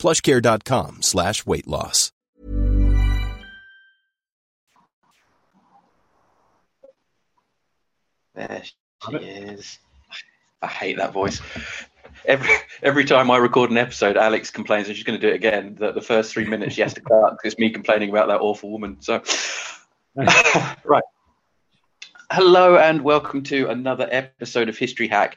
plushcare.com slash weight loss. There she is. I hate that voice. Every every time I record an episode, Alex complains, and she's going to do it again. That the first three minutes she has to cut because it's me complaining about that awful woman. So, right. Hello and welcome to another episode of History Hack.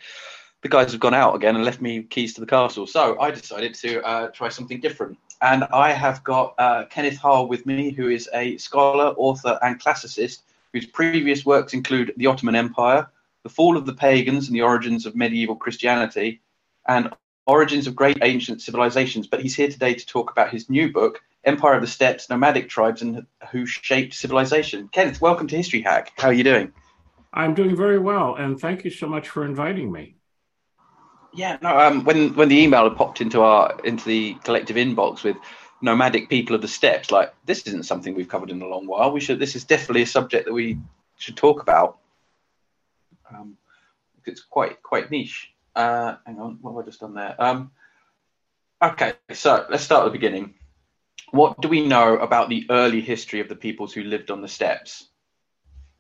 The guys have gone out again and left me keys to the castle, so I decided to uh, try something different. And I have got uh, Kenneth Harl with me, who is a scholar, author, and classicist whose previous works include the Ottoman Empire, the fall of the pagans and the origins of medieval Christianity, and origins of great ancient civilizations. But he's here today to talk about his new book, Empire of the Steppes, Nomadic Tribes and Who Shaped Civilization. Kenneth, welcome to History Hack. How are you doing? I'm doing very well, and thank you so much for inviting me. Yeah, no. Um, when when the email had popped into our into the collective inbox with nomadic people of the steppes, like this isn't something we've covered in a long while. We should. This is definitely a subject that we should talk about. Um, it's quite quite niche. Uh, hang on, what have I just done there? Um, okay, so let's start at the beginning. What do we know about the early history of the peoples who lived on the steppes?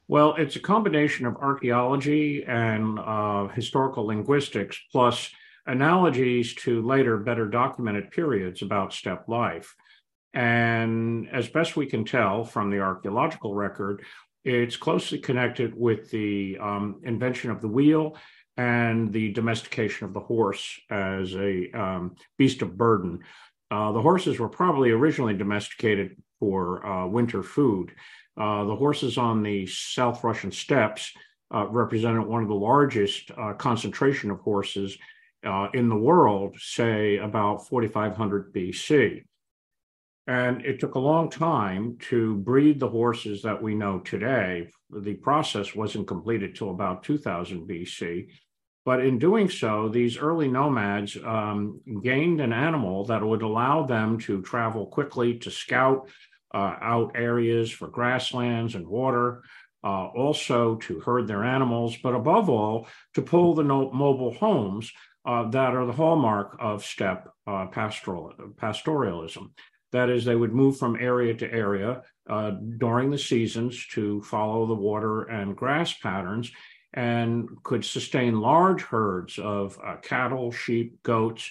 Well, it's a combination of archaeology and uh, historical linguistics, plus analogies to later, better documented periods about steppe life. And as best we can tell from the archaeological record, it's closely connected with the um, invention of the wheel and the domestication of the horse as a um, beast of burden. Uh, the horses were probably originally domesticated for uh, winter food. Uh, the horses on the South Russian steppes uh, represented one of the largest uh, concentration of horses uh, in the world, say about 4500 BC. And it took a long time to breed the horses that we know today. The process wasn't completed till about 2000 BC. But in doing so, these early nomads um, gained an animal that would allow them to travel quickly to scout out areas for grasslands and water, uh, also to herd their animals, but above all, to pull the no- mobile homes uh, that are the hallmark of steppe uh, pastoral, pastoralism. That is, they would move from area to area uh, during the seasons to follow the water and grass patterns and could sustain large herds of uh, cattle, sheep, goats,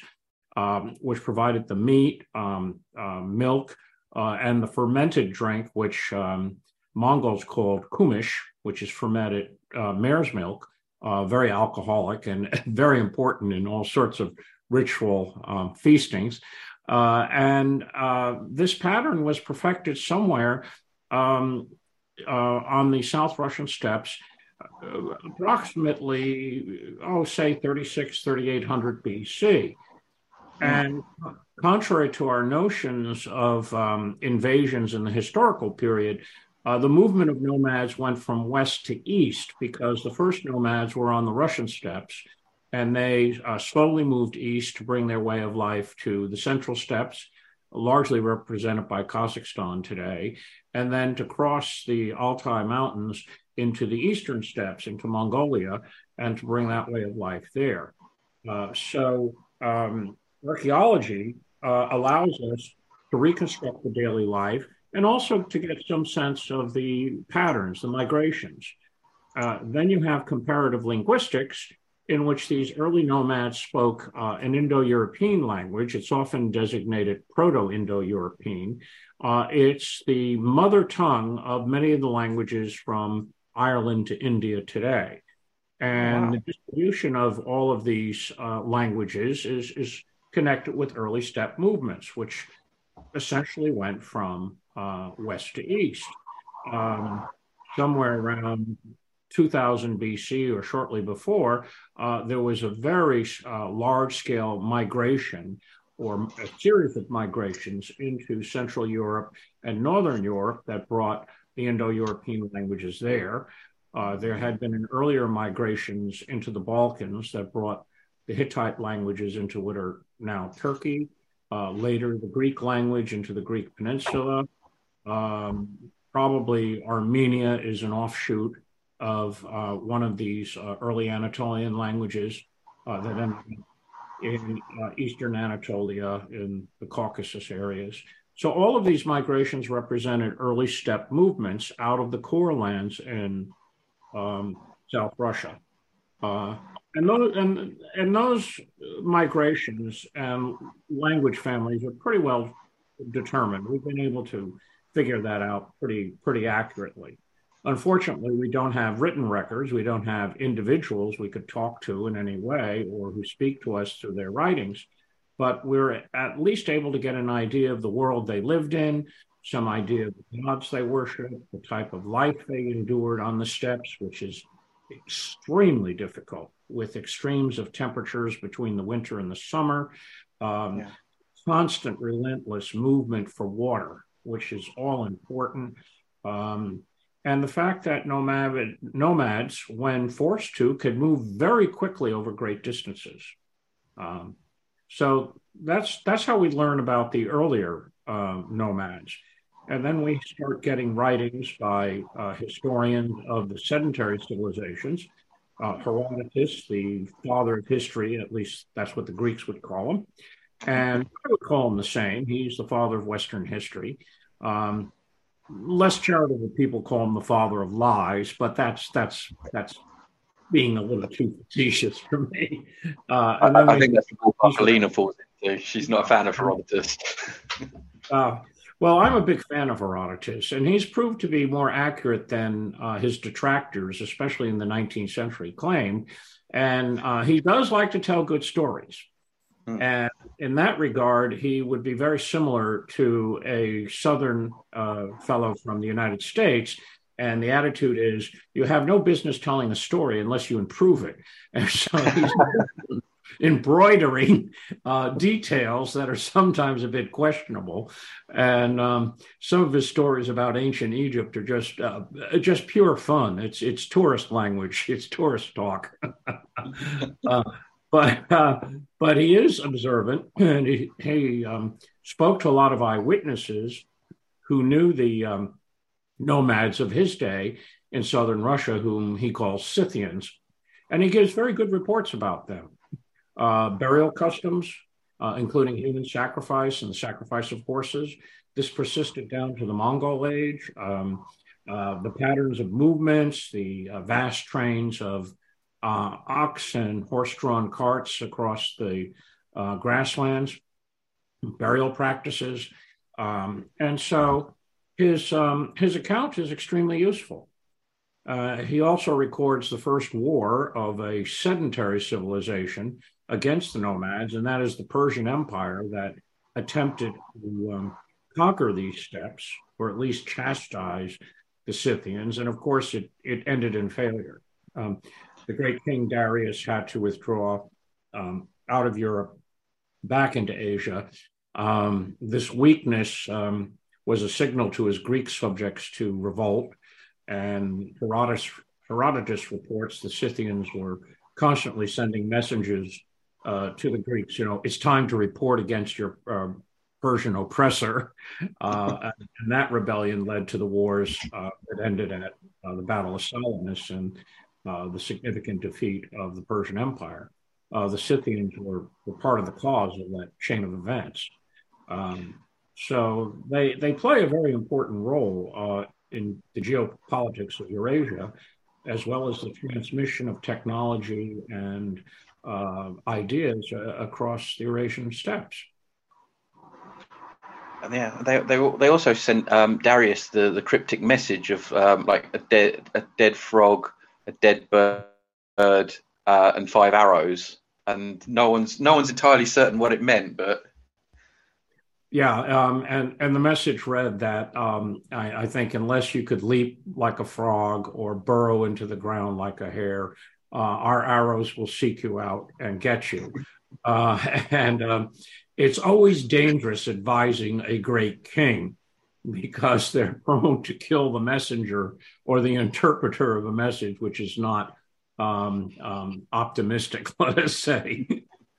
um, which provided the meat, um, uh, milk, uh, and the fermented drink, which um, Mongols called kumish, which is fermented uh, mare's milk, uh, very alcoholic and very important in all sorts of ritual um, feastings. Uh, and uh, this pattern was perfected somewhere um, uh, on the South Russian steppes, approximately, oh, say 36, 3800 BC. And contrary to our notions of um, invasions in the historical period, uh, the movement of nomads went from west to east because the first nomads were on the Russian steppes and they uh, slowly moved east to bring their way of life to the central steppes, largely represented by Kazakhstan today, and then to cross the Altai Mountains into the eastern steppes, into Mongolia, and to bring that way of life there. Uh, so, um, archaeology uh, allows us to reconstruct the daily life and also to get some sense of the patterns, the migrations. Uh, then you have comparative linguistics, in which these early nomads spoke uh, an Indo European language. It's often designated Proto Indo European. Uh, it's the mother tongue of many of the languages from Ireland to India today. And wow. the distribution of all of these uh, languages is, is connected with early steppe movements, which essentially went from uh, west to east. Um, somewhere around 2000 BC or shortly before, uh, there was a very uh, large scale migration or a series of migrations into Central Europe and Northern Europe that brought the Indo European languages there. Uh, there had been an earlier migrations into the Balkans that brought the Hittite languages into what are now Turkey, uh, later the Greek language into the Greek peninsula. Um, probably Armenia is an offshoot of uh, one of these uh, early Anatolian languages uh, that ended in uh, eastern Anatolia in the Caucasus areas. So all of these migrations represented early steppe movements out of the core lands in um, South Russia. And those and, and those migrations and language families are pretty well determined. We've been able to figure that out pretty pretty accurately. Unfortunately, we don't have written records. We don't have individuals we could talk to in any way or who speak to us through their writings. But we're at least able to get an idea of the world they lived in, some idea of the gods they worshiped, the type of life they endured on the steppes, which is extremely difficult with extremes of temperatures between the winter and the summer, um, yeah. constant, relentless movement for water, which is all important. Um, and the fact that nomad, nomads, when forced to, could move very quickly over great distances. Um, so that's that's how we learn about the earlier uh, nomads. And then we start getting writings by uh, historians of the sedentary civilizations. Uh, Herodotus, the father of history, at least that's what the Greeks would call him. And I would call him the same. He's the father of Western history. Um, less charitable people call him the father of lies, but that's that's that's being a little too facetious for me. Uh, I, I think that's what Paulina falls into. She's not a fan of Herodotus. uh, well, I'm a big fan of Herodotus, and he's proved to be more accurate than uh, his detractors, especially in the 19th century, claim. And uh, he does like to tell good stories. Hmm. And in that regard, he would be very similar to a Southern uh, fellow from the United States. And the attitude is, you have no business telling a story unless you improve it. And so he's embroidering uh, details that are sometimes a bit questionable. And um, some of his stories about ancient Egypt are just uh, just pure fun. It's it's tourist language. It's tourist talk. uh, but uh, but he is observant, and he, he um, spoke to a lot of eyewitnesses who knew the um, nomads of his day in southern Russia, whom he calls Scythians, and he gives very good reports about them uh, burial customs, uh, including human sacrifice and the sacrifice of horses. This persisted down to the Mongol age. Um, uh, the patterns of movements, the uh, vast trains of uh, ox and horse drawn carts across the uh, grasslands, burial practices. Um, and so his, um, his account is extremely useful. Uh, he also records the first war of a sedentary civilization against the nomads, and that is the Persian Empire that attempted to um, conquer these steppes, or at least chastise the Scythians. And of course, it, it ended in failure. Um, the great king Darius had to withdraw um, out of Europe back into Asia. Um, this weakness um, was a signal to his Greek subjects to revolt. And Herodotus, Herodotus reports the Scythians were constantly sending messengers uh, to the Greeks, you know, it's time to report against your uh, Persian oppressor. Uh, and that rebellion led to the wars uh, that ended at uh, the Battle of Salamis and uh, the significant defeat of the Persian Empire. the Scythians were, were part of the cause of that chain of events. Um, so they, they play a very important role in the geopolitics of Eurasia, as well as the transmission of technology and ideas uh, across the Eurasian steppes. Yeah, they, they they also sent um, Darius the, the cryptic message of um, like a dead a dead frog, a dead bird, uh, and five arrows, and no one's no one's entirely certain what it meant, but yeah, um, and and the message read that um, I, I, think unless you could leap like a frog or burrow into the ground like a hare, uh, our arrows will seek you out and get you. Uh, and um, it's always dangerous advising a great king because they're prone to kill the messenger or the interpreter of a message, which is not um, um, optimistic, let us say.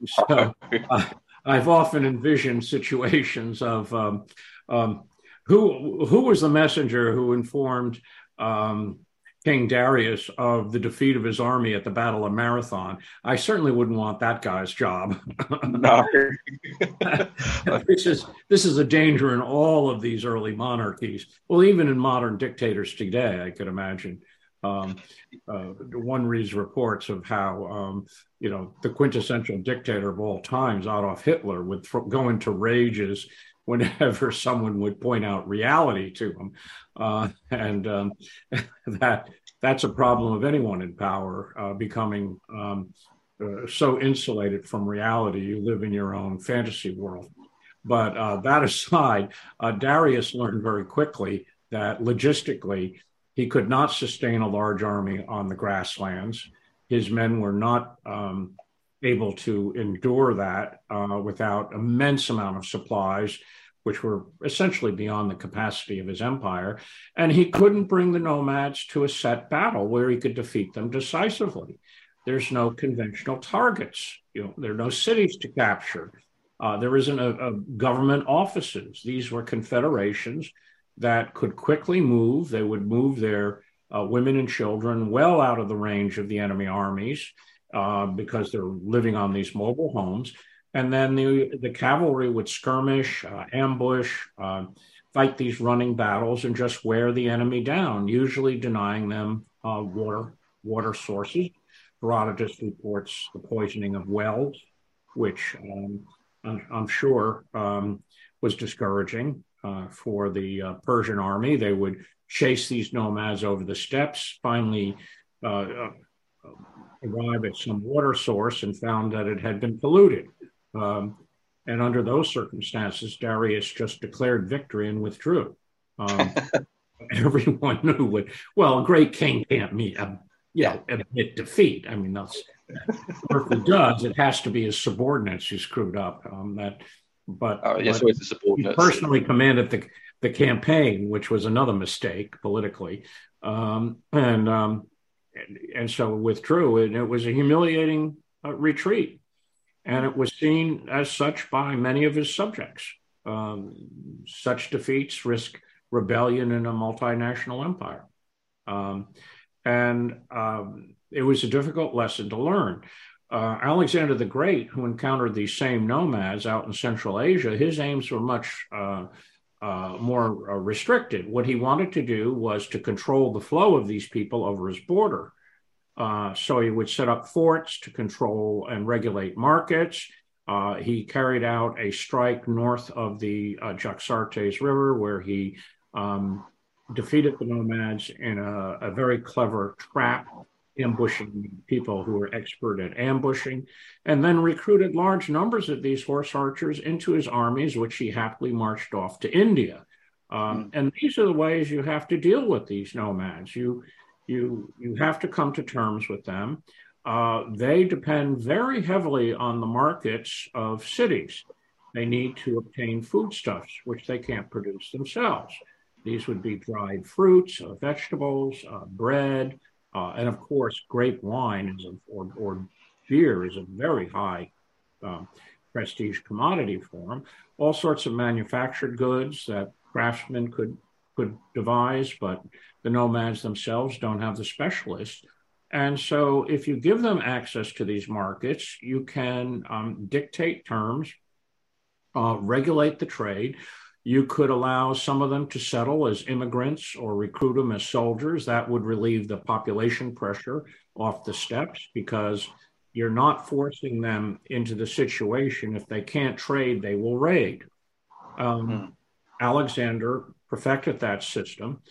so uh, I've often envisioned situations of um, um, who who was the messenger who informed um, King Darius of the defeat of his army at the Battle of Marathon. I certainly wouldn't want that guy's job. no. this is this is a danger in all of these early monarchies. Well, even in modern dictators today, I could imagine. Um, uh, one reads reports of how you know the quintessential dictator of all times, Adolf Hitler, would th- go into rages whenever someone would point out reality to him. Uh, and um, that that's a problem of anyone in power uh, becoming um, uh, so insulated from reality. You live in your own fantasy world. But uh, that aside, uh, Darius learned very quickly that logistically, he could not sustain a large army on the grasslands. His men were not um, able to endure that uh, without immense amount of supplies, which were essentially beyond the capacity of his empire. And he couldn't bring the nomads to a set battle where he could defeat them decisively. There's no conventional targets. You know, there are no cities to capture. Uh, there isn't a, a government offices. These were confederations that could quickly move. They would move their uh, women and children well out of the range of the enemy armies uh, because they're living on these mobile homes. And then the, the cavalry would skirmish, uh, ambush, uh, fight these running battles, and just wear the enemy down, usually denying them uh, water water sources. Herodotus reports the poisoning of wells, which um, I'm, I'm, sure um, was discouraging uh, for the Persian army. They would chase these nomads over the steppes, finally arrive at some water source and found that it had been polluted. Um, and under those circumstances, Darius just declared victory and withdrew. Um, everyone knew what, well, a great king can't meet, a, you know, admit defeat. I mean, that's, if he does, it has to be his subordinates who screwed up. Um, that, but, oh, yes, but the. He personally commanded the, the campaign, which was another mistake politically. Um, and, um, and, and so withdrew, and it was a humiliating uh, retreat. And it was seen as such by many of his subjects. Um, such defeats risk rebellion in a multinational empire. Um, and um, it was a difficult lesson to learn. Uh, Alexander the Great, who encountered these same nomads out in Central Asia, his aims were much uh, uh, more uh, restricted. What he wanted to do was to control the flow of these people over his border. Uh, so he would set up forts to control and regulate markets. Uh, he carried out a strike north of the uh, Jaxartes River where he um, defeated the nomads in a, a very clever trap ambushing people who were expert at ambushing, and then recruited large numbers of these horse archers into his armies, which he happily marched off to India. Um, and these are the ways you have to deal with these nomads. You you you have to come to terms with them. Uh, they depend very heavily on the markets of cities. They need to obtain foodstuffs, which they can't produce themselves. These would be dried fruits, uh, vegetables, uh, bread, uh, and of course, grape wine is a, or, or, beer is a very high um, prestige commodity for them. All sorts of manufactured goods that craftsmen could could devise, but the nomads themselves don't have the specialists. And so, if you give them access to these markets, you can um, dictate terms, uh, regulate the trade, you could allow some of them to settle as immigrants or recruit them as soldiers. That would relieve the population pressure off the steps because you're not forcing them into the situation. If they can't trade, they will raid. Um, hmm. Alexander perfected that system.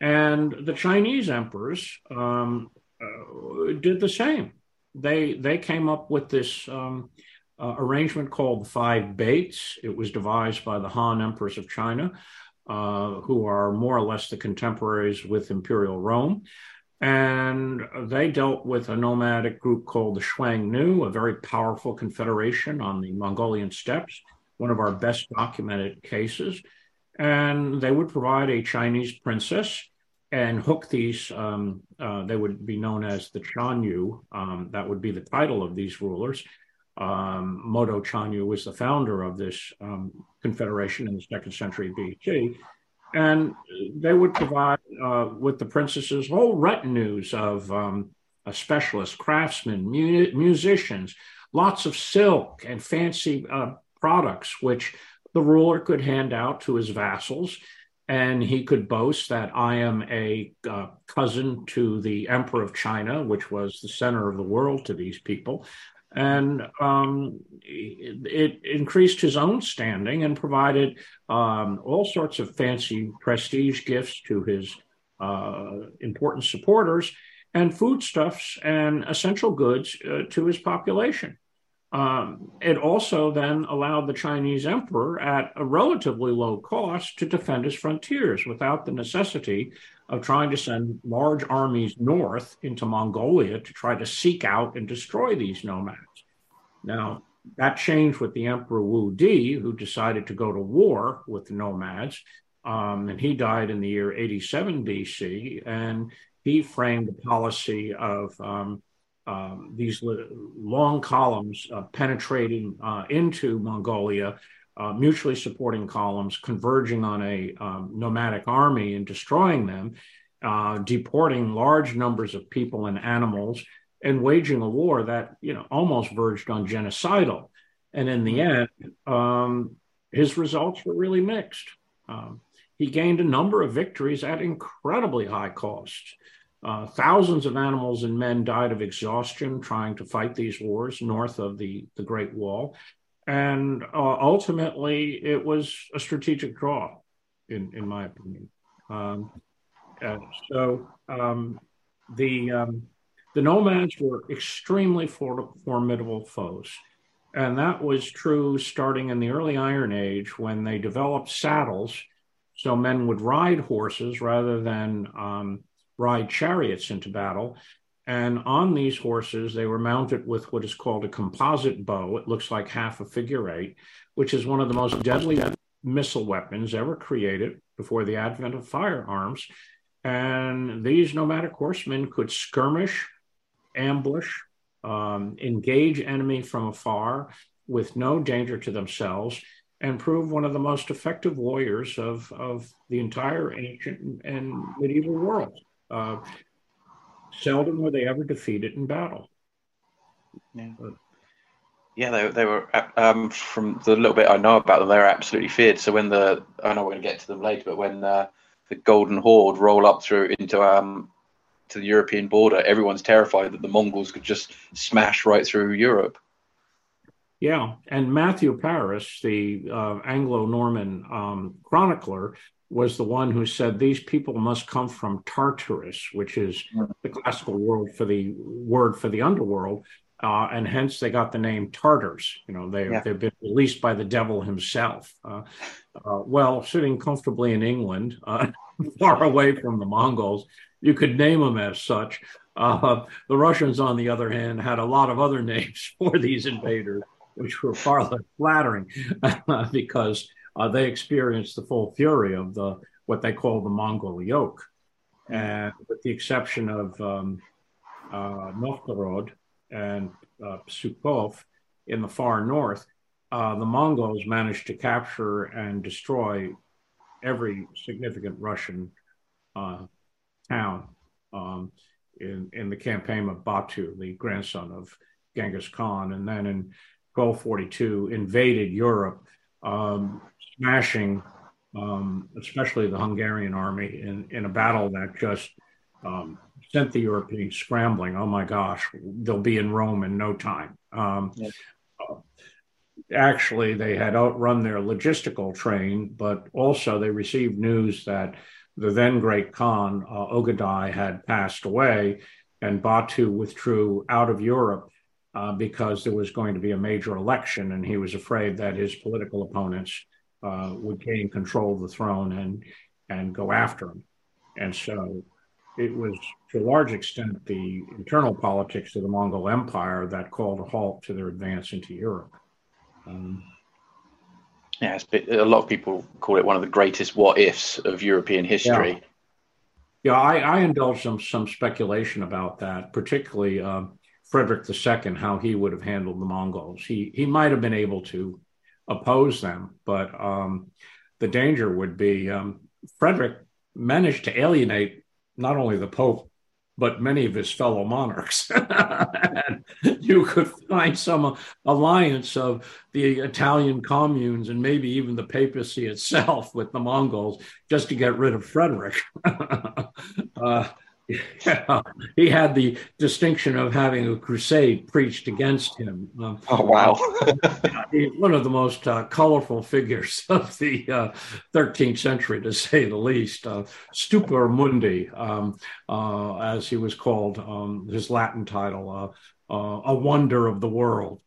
And the Chinese emperors um, uh, did the same. They, they came up with this um, uh, arrangement called the Five Baits. It was devised by the Han emperors of China, uh, who are more or less the contemporaries with Imperial Rome. And they dealt with a nomadic group called the Xiongnu, a very powerful confederation on the Mongolian steppes, one of our best documented cases. And they would provide a Chinese princess and hook these, um, uh, they would be known as the Chanyu. Um, that would be the title of these rulers. Um, Modu Chanyu was the founder of this um, confederation in the second century BC. And they would provide, uh, with the princesses, whole retinues of um, specialists, craftsmen, mu- musicians, lots of silk and fancy uh, products, which the ruler could hand out to his vassals and he could boast that I am a uh, cousin to the Emperor of China, which was the center of the world to these people. And um, it, increased his own standing and provided um, all sorts of fancy prestige gifts to his uh, important supporters and foodstuffs and essential goods uh, to his population. Um, it also then allowed the Chinese emperor at a relatively low cost to defend his frontiers without the necessity of trying to send large armies north into Mongolia to try to seek out and destroy these nomads. Now, that changed with the Emperor Wu Di, who decided to go to war with the nomads. Um, and he died in the year 87 BC. And he framed a policy of um, um, these long columns uh, penetrating uh, into Mongolia, uh, mutually supporting columns, converging on a um, nomadic army and destroying them, uh, deporting large numbers of people and animals, and waging a war that you know almost verged on genocidal. And in the end, um, his results were really mixed. Um, he gained a number of victories at incredibly high costs. Uh, thousands of animals and men died of exhaustion trying to fight these wars north of the, the Great Wall. And uh, ultimately, it was a strategic draw, in, in my opinion. Um, so um, the, um, the nomads were extremely for- formidable foes. And that was true starting in the early Iron Age when they developed saddles. So men would ride horses rather than um, ride chariots into battle. And on these horses, they were mounted with what is called a composite bow. It looks like half a figure eight, which is one of the most deadly missile weapons ever created before the advent of firearms. And these nomadic horsemen could skirmish, ambush, um, engage enemy from afar with no danger to themselves, and prove one of the most effective warriors of, of the entire ancient and medieval world. Uh, seldom were they ever defeated in battle. Yeah. But, yeah, they, they were um, from the little bit I know about them. They were absolutely feared. So when the I know we're going to get to them later, but when uh, the Golden Horde roll up through into um to the European border, everyone's terrified that the Mongols could just smash right through Europe. Yeah, and Matthew Paris, the uh, Anglo-Norman um, chronicler, was the one who said these people must come from Tartarus, which is the classical word for the word for the underworld, uh, and hence they got the name Tartars. You know, they yeah. they've been released by the devil himself. Uh, uh, well, sitting comfortably in England, uh, far away from the Mongols, you could name them as such. Uh, the Russians, on the other hand, had a lot of other names for these invaders, which were far less flattering because uh, they experienced the full fury of the what they call the Mongol yoke, and with the exception of um, uh, Novgorod and uh, Pskov in the far north, uh, the Mongols managed to capture and destroy every significant Russian uh, town um, in in the campaign of Batu, the grandson of Genghis Khan, and then in 1242 invaded Europe. Um, smashing, um, especially the Hungarian army, in, in a battle that just um, sent the Europeans scrambling. Oh my gosh, they'll be in Rome in no time. Um, yes. uh, actually, they had outrun their logistical train, but also they received news that the then great Khan, uh, Ogadai, had passed away, and Batu withdrew out of Europe. Uh, because there was going to be a major election, and he was afraid that his political opponents uh, would gain control of the throne and and go after him. And so it was to a large extent the internal politics of the Mongol Empire that called a halt to their advance into Europe. Um, yeah, a lot of people call it one of the greatest what ifs of European history. Yeah. Yeah, I, I indulge some some speculation about that, particularly uh, Frederick II, how he would have handled the Mongols. He he might have been able to oppose them, but um, the danger would be um, Frederick managed to alienate not only the Pope but many of his fellow monarchs. and you could find some alliance of the Italian communes and maybe even the papacy itself with the Mongols just to get rid of Frederick. uh, yeah, he had the distinction of having a crusade preached against him. Um, oh wow! one of the most uh, colorful figures of the uh, 13th century, to say the least. Uh, Stupor Mundi, um, uh, as he was called, um, his Latin title, uh, uh, a wonder of the world.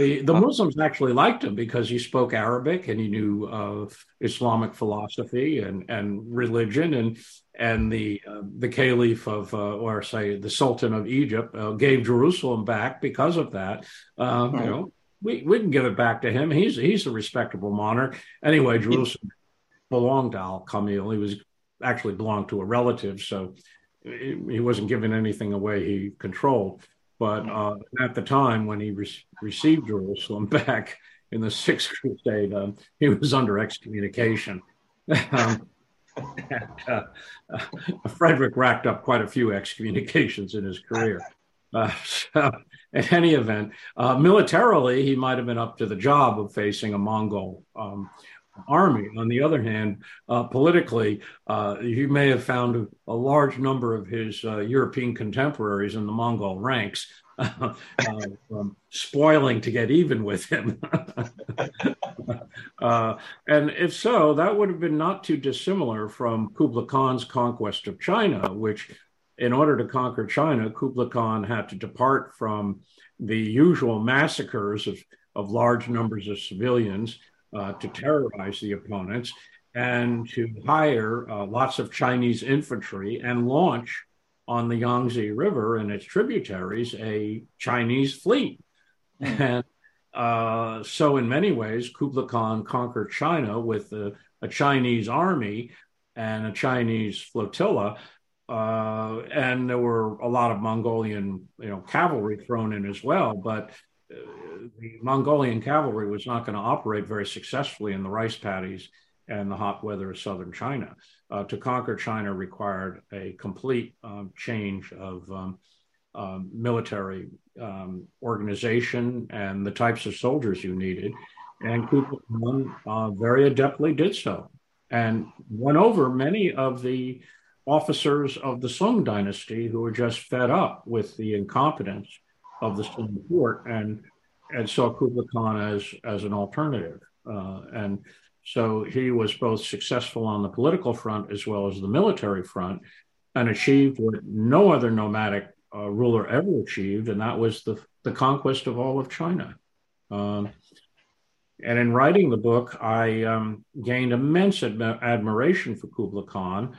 Um, the, the Muslims actually liked him because he spoke Arabic and he knew uh, Islamic philosophy and, and religion and and the uh, the caliph of uh, or say the sultan of Egypt uh, gave Jerusalem back because of that. Uh, right. You know, we, we can give it back to him. He's he's a respectable monarch anyway. Jerusalem belonged to Al Kamil. He was actually belonged to a relative, so he wasn't giving anything away he controlled. But uh, at the time when he re- received Jerusalem back in the Sixth Crusade, um, he was under excommunication. um, and, uh, uh, Frederick racked up quite a few excommunications in his career. Uh, so, in any event, uh, militarily, he might have been up to the job of facing a Mongol um, army. On the other hand, uh, politically, uh, he may have found a, large number of his uh, European contemporaries in the Mongol ranks. Uh, um, spoiling to get even with him. Uh, and if so, that would have been not too dissimilar from Kublai Khan's conquest of China, which, in order to conquer China, Kublai Khan had to depart from the usual massacres of, of large numbers of civilians uh, to terrorize the opponents and to hire uh, lots of Chinese infantry and launch on the Yangtze River and its tributaries a Chinese fleet. Mm. And uh, so, in many ways, Kublai Khan conquered China with a, a Chinese army and a Chinese flotilla. Uh, and there were a lot of Mongolian, you know, cavalry thrown in as well. But the Mongolian cavalry was not going to operate very successfully in the rice paddies and the hot weather of southern China. Uh, to conquer China required a complete um, change of um, um, military um, organization and the types of soldiers you needed. And Kublai Khan uh, very adeptly did so and won over many of the officers of the Sung dynasty who were just fed up with the incompetence of the Supreme Court and and saw Kublai Khan as as an alternative. Uh, and so he was both successful on the political front as well as the military front, and achieved what no other nomadic uh, ruler ever achieved, and that was the the conquest of all of China. Um, and in writing the book, I um, gained immense admiration for Kublai Khan.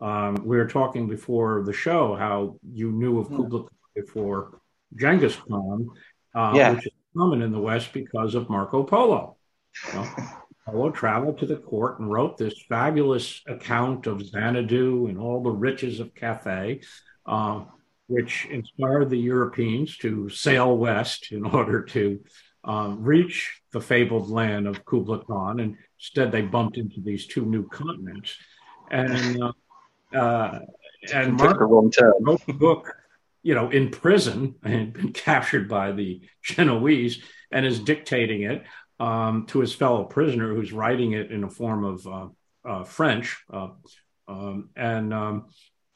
Um, we were talking before the show how you knew of Kublai Khan before Genghis Khan, uh, yeah. which is common in the West because of Marco Polo. You know, Polo traveled to the court and wrote this fabulous account of Xanadu and all the riches of Cathay, uh, which inspired the Europeans to sail west in order to um, reach the fabled land of Kublai Khan. And instead, they bumped into these two new continents. And uh, uh, and Marco wrote the book you know, in prison and been captured by the Genoese and is dictating it um, to his fellow prisoner who's writing it in a form of uh, uh, French. Uh, um, and um,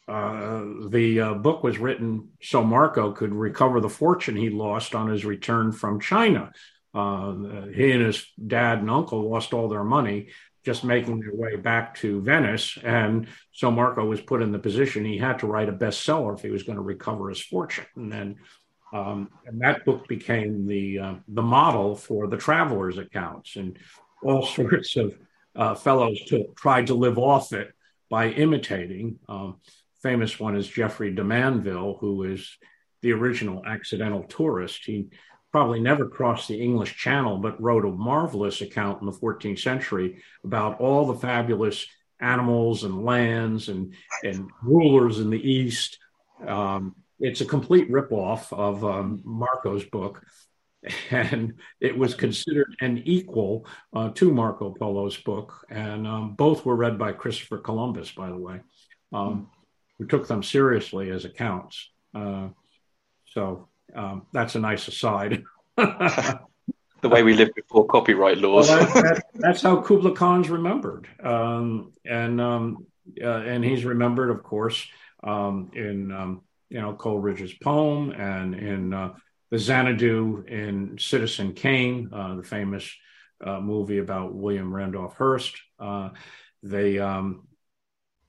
uh, the uh, book was written so Marco could recover the fortune he lost on his return from China. Uh, he and his dad and uncle lost all their money just making their way back to Venice. And so Marco was put in the position he had to write a bestseller if he was going to recover his fortune. And then um, and that book became the uh, the model for the travelers' accounts, and all sorts of uh, fellows to, tried to live off it by imitating. Um, famous one is Geoffrey de Mandeville, who is the original accidental tourist. He probably never crossed the English Channel, but wrote a marvelous account in the 14th century about all the fabulous animals and lands and, and rulers in the East. Um, it's a complete ripoff of um, Marco's book. And it was considered an equal uh, to Marco Polo's book. And um, both were read by Christopher Columbus, by the way, um, who took them seriously as accounts. Uh, so um, that's a nice aside. the way we lived before copyright laws. well, that, that, that's how Kubla Khan's remembered, um, and um, uh, and he's remembered, of course, um, in um, you know Coleridge's poem and in uh, the Xanadu in Citizen Kane, uh, the famous uh, movie about William Randolph Hearst. Uh, they um,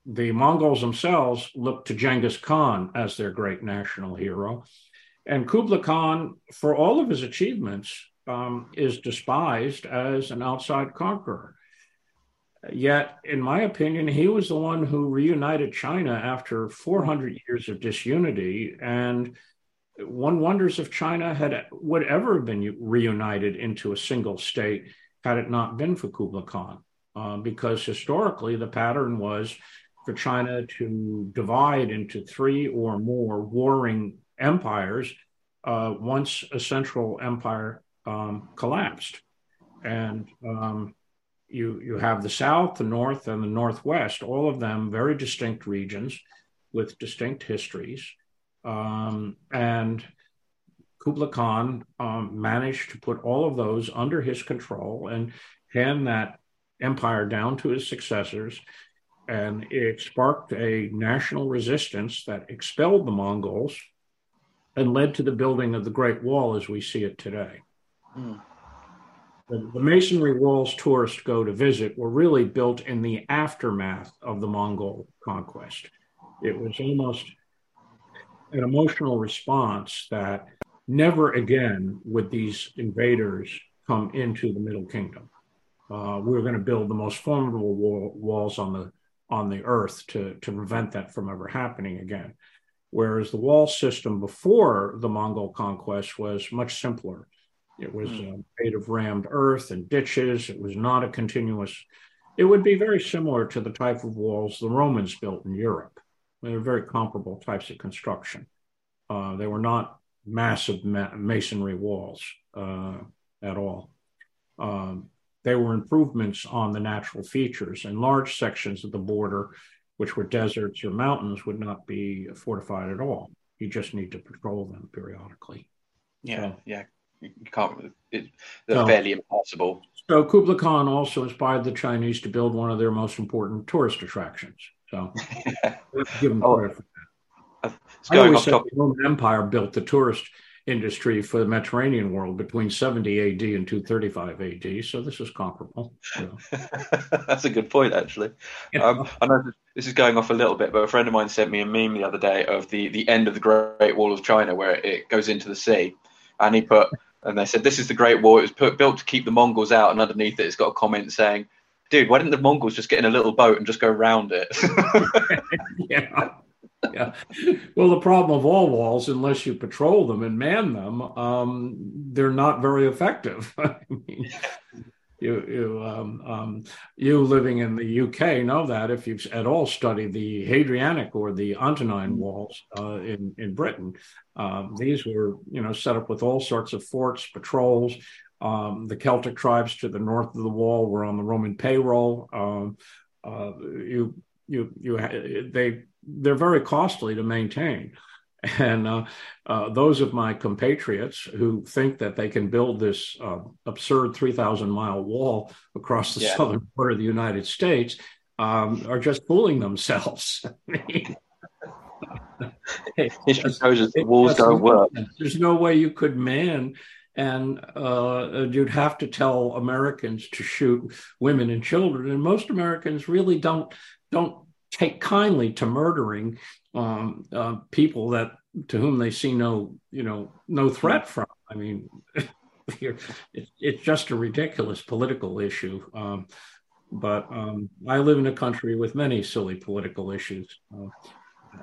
the Mongols themselves looked to Genghis Khan as their great national hero. And Kubla Khan, for all of his achievements, um, is despised as an outside conqueror. Yet, in my opinion, he was the one who reunited China after 400 years of disunity. And one wonders if China had would ever have been reunited into a single state had it not been for Kubla Khan. Uh, because historically, the pattern was for China to divide into three or more warring empires uh, once a central empire um, collapsed. And um, you, you have the South, the North, and the Northwest, all of them very distinct regions with distinct histories. Um, and Kubla Khan um, managed to put all of those under his control and hand that empire down to his successors and it sparked a national resistance that expelled the Mongols and led to the building of the Great Wall as we see it today. Mm. The, the, masonry walls tourists go to visit were really built in the aftermath of the Mongol conquest. It was almost an emotional response that never again would these invaders come into the Middle Kingdom. Uh, we are going to build the most formidable wall, walls on the on the earth to, to prevent that from ever happening again. Whereas the wall system before the Mongol conquest was much simpler. It was mm. made of rammed earth and ditches. It was not a continuous, it would be very similar to the type of walls the Romans built in Europe. They were very comparable types of construction. Uh, they were not massive ma- masonry walls uh, at all. Um, they were improvements on the natural features, and large sections of the border, which were deserts or mountains, would not be fortified at all. You just need to patrol them periodically. Yeah, so, yeah. You can't, it, they're so, fairly impossible. So Kubla Khan also inspired the Chinese to build one of their most important tourist attractions. So give them oh, credit for that. Uh, I always said the Roman Empire built the tourist industry for the Mediterranean world between 70 AD and 235 AD. So this is comparable. That's a good point, actually. Yeah. Um, I know this is going off a little bit, but a friend of mine sent me a meme the other day of the, the end of the Great Wall of China where it goes into the sea. And he put, and they said, this is the Great Wall. It was put, built to keep the Mongols out. And underneath it, it's got a comment saying, dude, why didn't the Mongols just get in a little boat and just go around it? yeah yeah. Well, the problem of all walls, unless you patrol them and man them, um, they're not very effective. I mean, you you um, um, you living in the UK know that if you've at all studied the Hadrianic or the Antonine walls uh, in in Britain, um, these were you know set up with all sorts of forts, patrols. Um, the Celtic tribes to the north of the wall were on the Roman payroll. Um, uh, you you you they they're very costly to maintain. And uh, uh, those of my compatriots who think that they can build this uh, absurd 3,000 mile wall across the yeah. southern border of the United States um, are just fooling themselves. History shows us the walls don't work. There's no way you could man and uh, you'd have to tell Americans to shoot women and children, and most Americans really don't don't take kindly to murdering um, uh, people that to whom they see no you know no threat from. I mean, it's, it's just a ridiculous political issue. Um, but um, I live in a country with many silly political issues. Uh,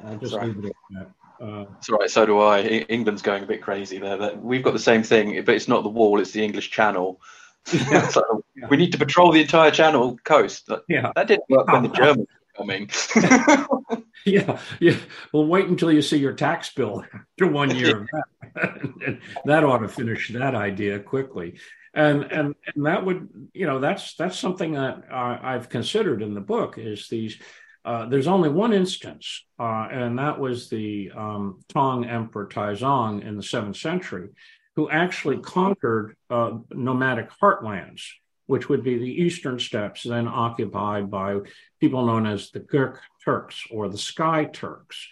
I'll just leave it at that. Uh, That's right. So do I. England's going a bit crazy there. We've got the same thing, but it's not the wall; it's the English Channel. So yeah. we need to patrol the entire Channel coast. Yeah, that didn't work when the Germans coming. yeah, yeah. Well, wait until you see your tax bill after one year of that. that ought to finish that idea quickly. And, and and that would you know that's that's something that uh, I've considered in the book is these uh, there's only one instance, uh, and that was the um, Tang Emperor Taizong in the seventh century, who actually conquered uh, nomadic heartlands, which would be the eastern steppes, then occupied by people known as the Gök Turks or the Sky Turks.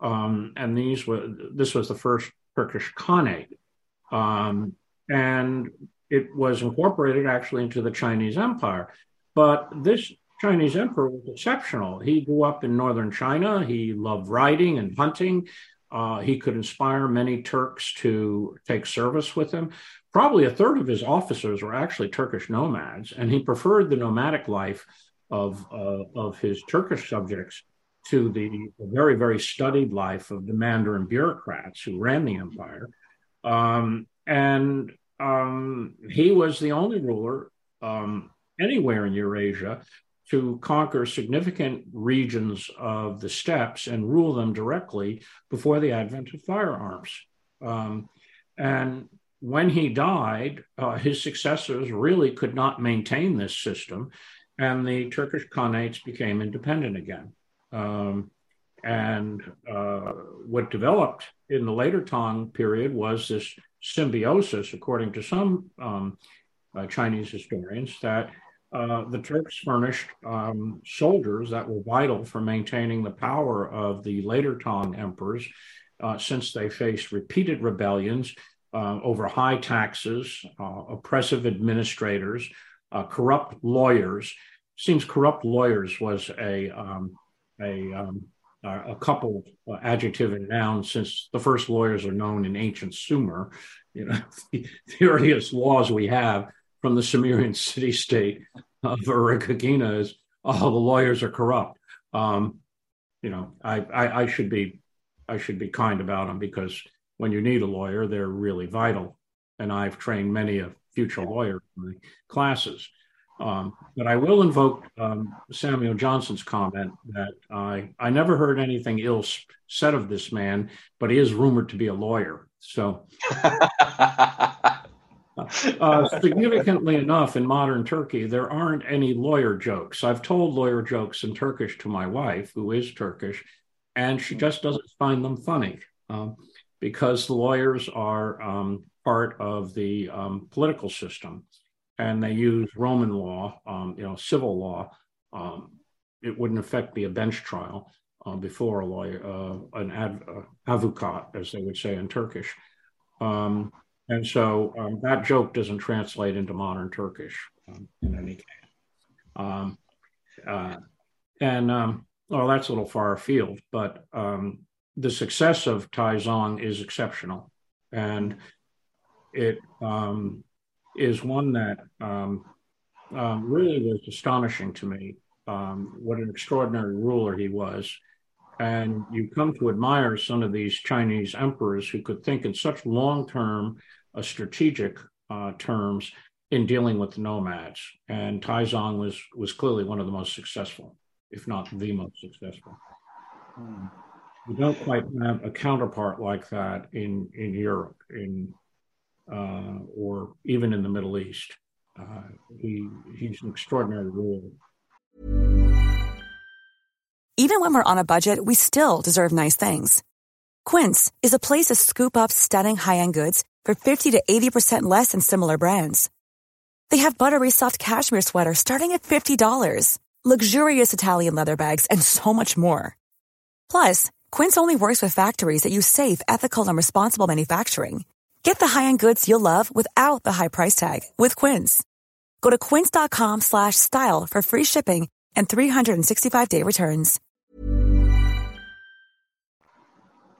Um, and these were this was the first Turkish Khanate, um, and it was incorporated actually into the Chinese Empire. But this Chinese emperor was exceptional. He grew up in northern China. He loved riding and hunting. Uh, he could inspire many Turks to take service with him. Probably a third of his officers were actually Turkish nomads, and he preferred the nomadic life of, uh, of his Turkish subjects to the very, very studied life of the Mandarin bureaucrats who ran the empire. Um, and um, he was the only ruler um, anywhere in Eurasia to conquer significant regions of the steppes and rule them directly before the advent of firearms. Um, and when he died, uh, his successors really could not maintain this system, and the Turkish Khanates became independent again. Um, and uh, what developed in the later Tang period was this symbiosis, according to some um, uh, Chinese historians, that uh, the Turks furnished um, soldiers that were vital for maintaining the power of the later Tang emperors, uh, since they faced repeated rebellions uh, over high taxes, uh, oppressive administrators, uh, corrupt lawyers. Seems corrupt lawyers was a um, a um, a couple adjective and noun since the first lawyers are known in ancient Sumer. You know, the, the earliest laws we have from the Sumerian city state of Urukagina is, oh, the lawyers are corrupt. Um, you know, I, I, I should be I should be kind about them because when you need a lawyer, they're really vital. And I've trained many a future lawyer in the classes. Um, but I will invoke um, Samuel Johnson's comment that I I never heard anything ill said of this man, but he is rumored to be a lawyer. So Uh, significantly enough, in modern Turkey, there aren't any lawyer jokes. I've told lawyer jokes in Turkish to my wife, who is Turkish, and she just doesn't find them funny um, because the lawyers are um, part of the um, political system and they use Roman law, um, you know, civil law. Um, it wouldn't affect be a bench trial uh, before a lawyer, uh, an ad, uh, avukat, as they would say in Turkish. Um, and so um, that joke doesn't translate into modern Turkish in any case. Uh, and well, that's a little far afield, but um, the success of Taizong is exceptional, and it um, is one that really was astonishing to me. what an extraordinary ruler he was, and you come to admire some of these Chinese emperors who could think in such long-term a strategic uh, terms in dealing with nomads. And Taizong was was clearly one of the most successful, if not the most successful. Hmm. We don't quite have a counterpart like that in in Europe, in uh, or even in the Middle East. Uh, he he's an extraordinary ruler. Even when we're on a budget, we still deserve nice things. Quince is a place to scoop up stunning high end goods for 50 to 80% less than similar brands. They have buttery soft cashmere sweaters starting at $50, luxurious Italian leather bags, and so much more. Plus, Quince only works with factories that use safe, ethical, and responsible manufacturing. Get the high-end goods you'll love without the high price tag with Quince. Go to quince.com/style for free shipping and 365-day returns.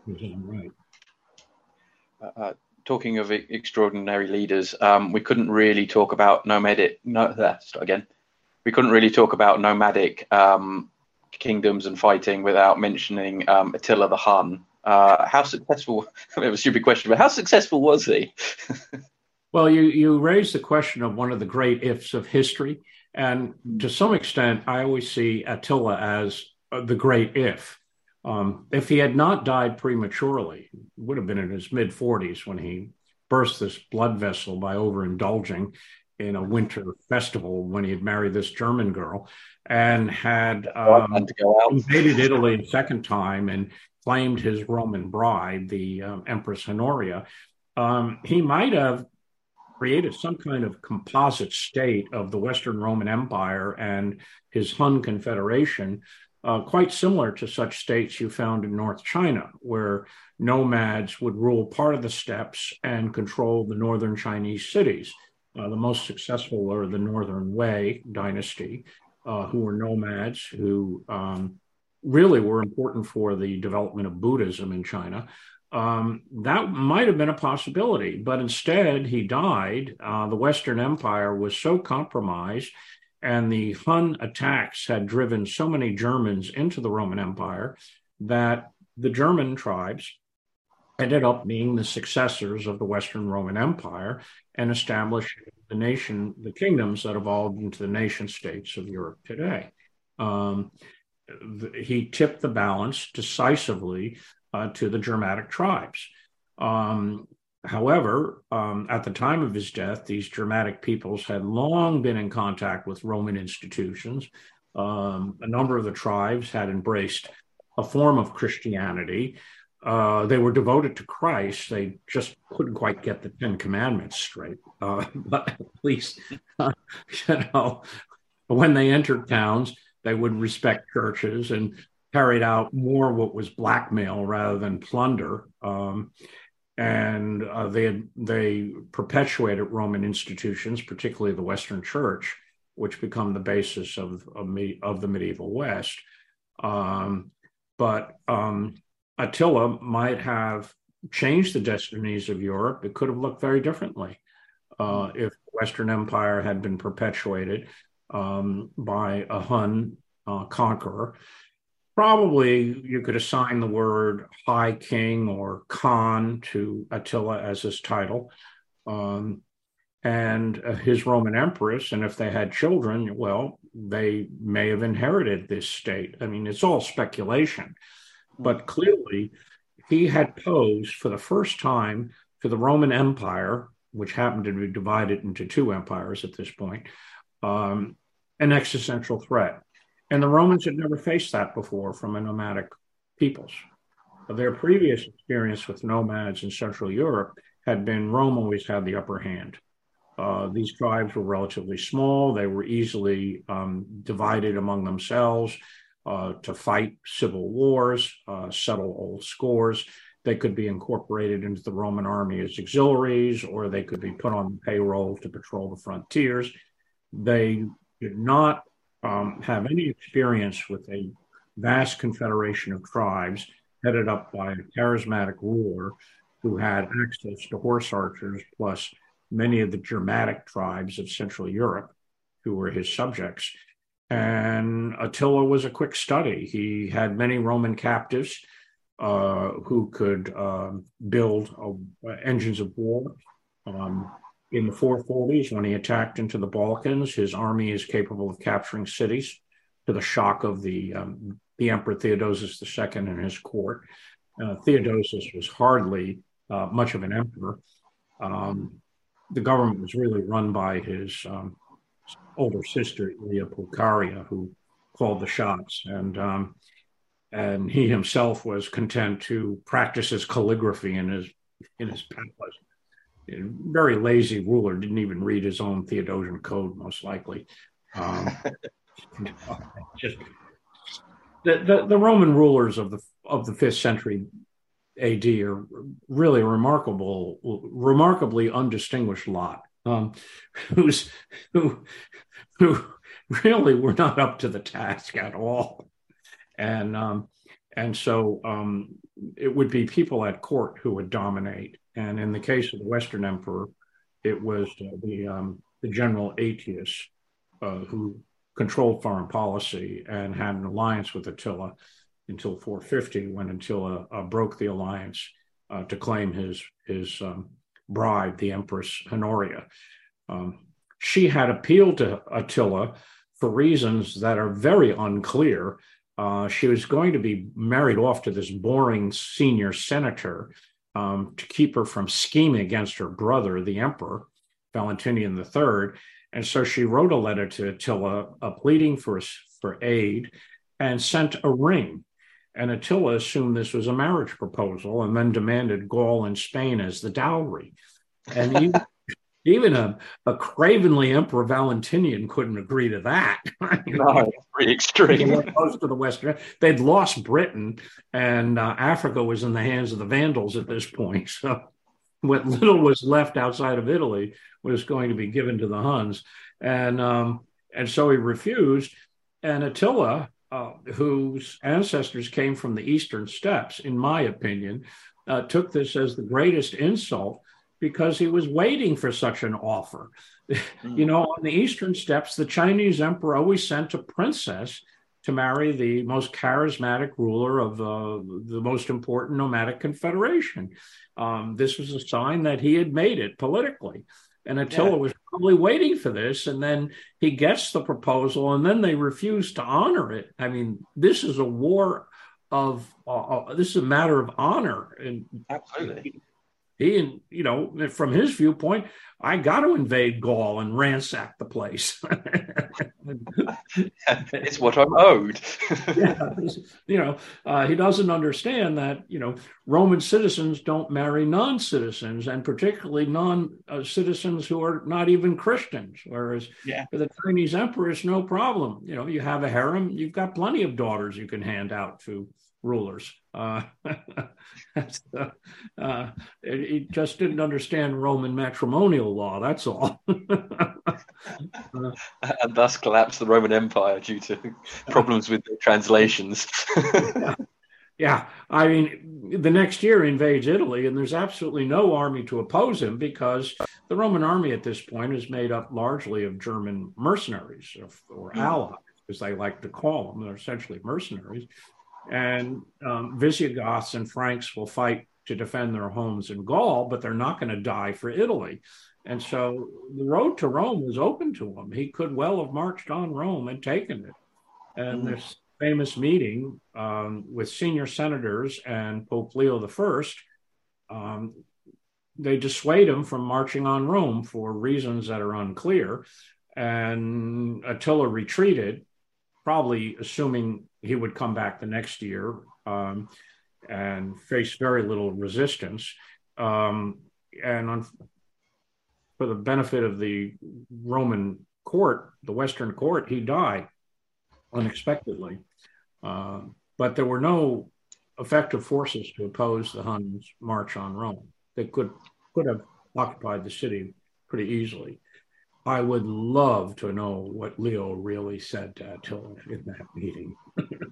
Right. Uh, uh talking of extraordinary leaders, um, we couldn't really talk about nomadic. No, that's again. we couldn't really talk about nomadic um, kingdoms and fighting without mentioning um, Attila the Hun. Uh, how successful? I mean, a stupid question, but how successful was he? well, you you raised the question of one of the great ifs of history, and to some extent, I always see Attila as uh, the great if. Um, if he had not died prematurely, would have been in his mid 40s when he burst this blood vessel by overindulging in a winter festival when he had married this German girl and had um, invaded Italy a second time and claimed his Roman bride, the um, Empress Honoria. Um, he might have created some kind of composite state of the Western Roman Empire and his Hun Confederation uh, quite similar to such states you found in North China, where nomads would rule part of the steppes and control the northern Chinese cities. Uh, the most successful are the Northern Wei dynasty, uh, who were nomads who um, really were important for the development of Buddhism in China. Um, that might have been a possibility, but instead he died. Uh, the Western Empire was so compromised and the Hun attacks had driven so many Germans into the Roman Empire that the German tribes ended up being the successors of the Western Roman Empire and established the nation, the kingdoms that evolved into the nation states of Europe today. Um, he tipped the balance decisively uh, to the Germanic tribes. Um, However, um, at the time of his death, these Germanic peoples had long been in contact with Roman institutions. Um, a number of the tribes had embraced a form of Christianity. Uh, they were devoted to Christ. They just couldn't quite get the Ten Commandments straight. Uh, but at least, uh, you know, when they entered towns, they would respect churches and carried out more what was blackmail rather than plunder. Um, and uh, they they perpetuated Roman institutions, particularly the Western Church, which become the basis of of, me, of the medieval West. Um, but um, Attila might have changed the destinies of Europe. It could have looked very differently uh, if the Western Empire had been perpetuated um, by a Hun uh, conqueror probably you could assign the word High King or Khan to Attila as his title. Um, and uh, his Roman empress, and if they had children, well, they may have inherited this state. I mean, it's all speculation, but clearly he had posed for the first time to the Roman Empire, which happened to be divided into two empires at this point, um, an existential threat. And the Romans had never faced that before from a nomadic peoples. Their previous experience with nomads in Central Europe had been Rome always had the upper hand. Uh, these tribes were relatively small. They were easily um, divided among themselves uh, to fight civil wars, uh, settle old scores. They could be incorporated into the Roman army as auxiliaries, or they could be put on payroll to patrol the frontiers. They did not um, have any experience with a vast confederation of tribes headed up by a charismatic ruler who had access to horse archers, plus many of the Germanic tribes of Central Europe who were his subjects. And Attila was a quick study. He had many Roman captives uh, who could um, build uh, engines of war. Um, in the 440s when he attacked into the Balkans. His army is capable of capturing cities to the shock of the, um, the Emperor Theodosius II and his court. Uh, Theodosius was hardly uh, much of an emperor. Um, the government was really run by his um, older sister, Aelia Pulcheria, who called the shots. And um, and he himself was content to practice his calligraphy in his in his palace very lazy ruler, didn't even read his own Theodosian code, most likely. Um, just the, the, the Roman rulers of the of the fifth century AD are really remarkable, remarkably undistinguished lot, um, who's who who really were not up to the task at all, and um, and so um, it would be people at court who would dominate. And in the case of the Western Emperor, it was uh, the, um, the general Aetius uh, who controlled foreign policy and had an alliance with Attila until 450, when Attila uh, broke the alliance uh, to claim his his um, bride, the Empress Honoria. Um, she had appealed to Attila for reasons that are very unclear. Uh, she was going to be married off to this boring senior senator um, to keep her from scheming against her brother, the emperor, Valentinian III. And so she wrote a letter to Attila, uh, pleading for, for aid, and sent a ring. And Attila assumed this was a marriage proposal and then demanded Gaul and Spain as the dowry. And he, even a, a cravenly Emperor Valentinian couldn't agree to that. no, pretty extreme. Close to the Western, they'd lost Britain, and uh, Africa was in the hands of the Vandals at this point. So, what little was left outside of Italy was going to be given to the Huns, and um, and so he refused. And Attila, uh, whose ancestors came from the Eastern Steppes, in my opinion, uh, took this as the greatest insult because he was waiting for such an offer. Mm. you know, on the Eastern steppes, the Chinese emperor always sent a princess to marry the most charismatic ruler of uh, the most important nomadic confederation. Um, this was a sign that he had made it politically. And Attila yeah. was probably waiting for this. And then he gets the proposal, and then they refuse to honor it. I mean, this is a war of uh, uh this is a matter of honor. And absolutely he, and you know, from his viewpoint, I got to invade Gaul and ransack the place. it's what I'm owed. yeah, you know, uh, he doesn't understand that you know Roman citizens don't marry non-citizens, and particularly non-citizens who are not even Christians. Whereas yeah. for the Chinese emperor, it's no problem. You know, you have a harem, you've got plenty of daughters you can hand out to rulers. Uh, uh, uh, he just didn't understand Roman matrimonial law. That's all. and thus collapsed the Roman Empire due to problems with the translations. yeah. yeah, I mean, the next year invades Italy, and there's absolutely no army to oppose him because the Roman army at this point is made up largely of German mercenaries or, or mm. allies, as they like to call them. They're essentially mercenaries and um, Visigoths and Franks will fight to defend their homes in Gaul, but they're not going to die for Italy. And so the road to Rome was open to him. He could well have marched on Rome and taken it. And mm. this famous meeting um, with senior senators and Pope Leo I, um, they dissuade him from marching on Rome for reasons that are unclear. And Attila retreated, probably assuming he would come back the next year um, and face very little resistance. Um, and on, for the benefit of the Roman court, the Western court, he died unexpectedly. Uh, but there were no effective forces to oppose the Huns' march on Rome. They could could have occupied the city pretty easily. I would love to know what Leo really said to Attila in that meeting.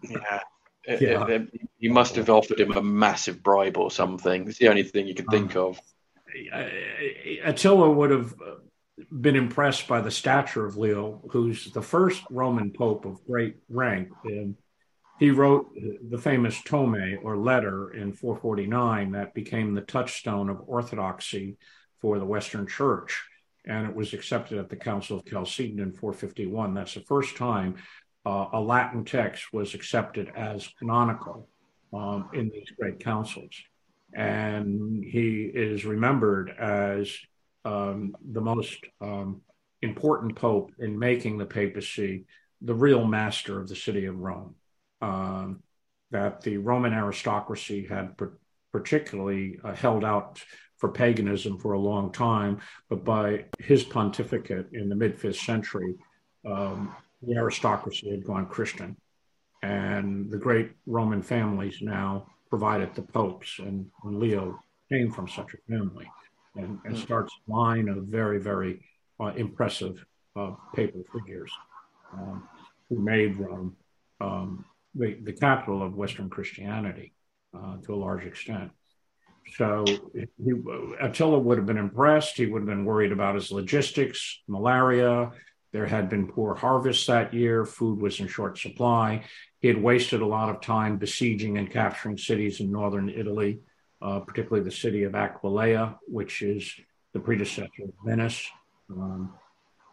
yeah. yeah. It, it, you must have offered him a massive bribe or something. It's the only thing you can think um, of. Attila would have been impressed by the stature of Leo, who's the first Roman pope of great rank. And he wrote the famous Tome or letter in 449 that became the touchstone of orthodoxy for the Western Church and it was accepted at the Council of Chalcedon in 451. That's the first time uh, a Latin text was accepted as canonical um, in these great councils. And he is remembered as um, the most um, important pope in making the papacy the real master of the city of Rome. Um, that the Roman aristocracy had particularly uh, held out for paganism for a long time, but by his pontificate in the mid fifth century, um, the aristocracy had gone Christian, and the great Roman families now provided the popes, and, Leo came from such a family, and, and hmm. starts a line of very, very uh, impressive uh, papal figures um, who made Rome um, the, the capital of Western Christianity uh, to a large extent. So he, Attila would have been impressed. He would have been worried about his logistics, malaria. there had been poor harvests that year, food was in short supply. He had wasted a lot of time besieging and capturing cities in northern Italy, uh, particularly the city of Aquileia, which is the predecessor of Venice. Um,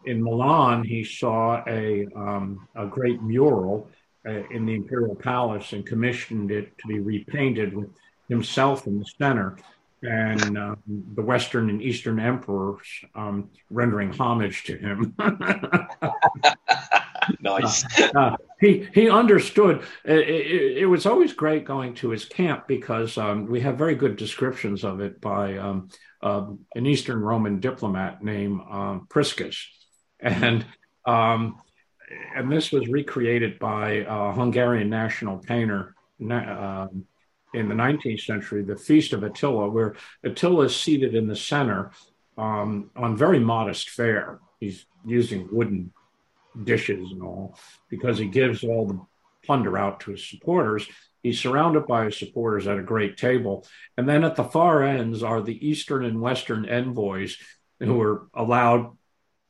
in Milan, he saw a, um, a great mural uh, in the imperial palace and commissioned it to be repainted with himself in the center and um, the Western and Eastern emperors um, rendering homage to him. nice. Uh, uh, he he understood. It, it, it, was always great going to his camp because um, we have very good descriptions of it by um, uh, an Eastern Roman diplomat named um, Priscus, and um, and this was recreated by a Hungarian national painter. Uh, in the 19th century, the Feast of Attila, where Attila is seated in the center um, on very modest fare. He's using wooden dishes and all because he gives all the plunder out to his supporters. He's surrounded by his supporters at a great table. And then at the far ends are the Eastern and Western envoys who are allowed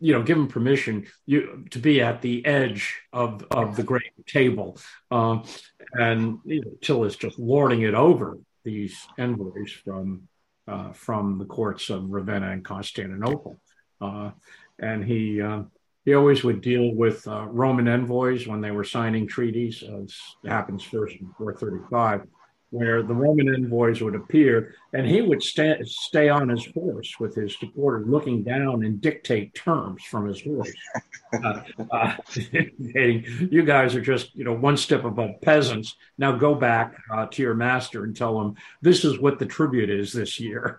you know, given permission you to be at the edge of of the great table, um, and you know, Till is just lording it over these envoys from uh, from the courts of Ravenna and Constantinople, uh, and he uh, he always would deal with uh, Roman envoys when they were signing treaties, as happens first in 435 where the Roman envoys would appear, and he would stay, stay on his horse with his supporters, looking down and dictate terms from his horse. Uh, uh, you guys are just, you know, one step above peasants. Now go back uh, to your master and tell him this is what the tribute is this year.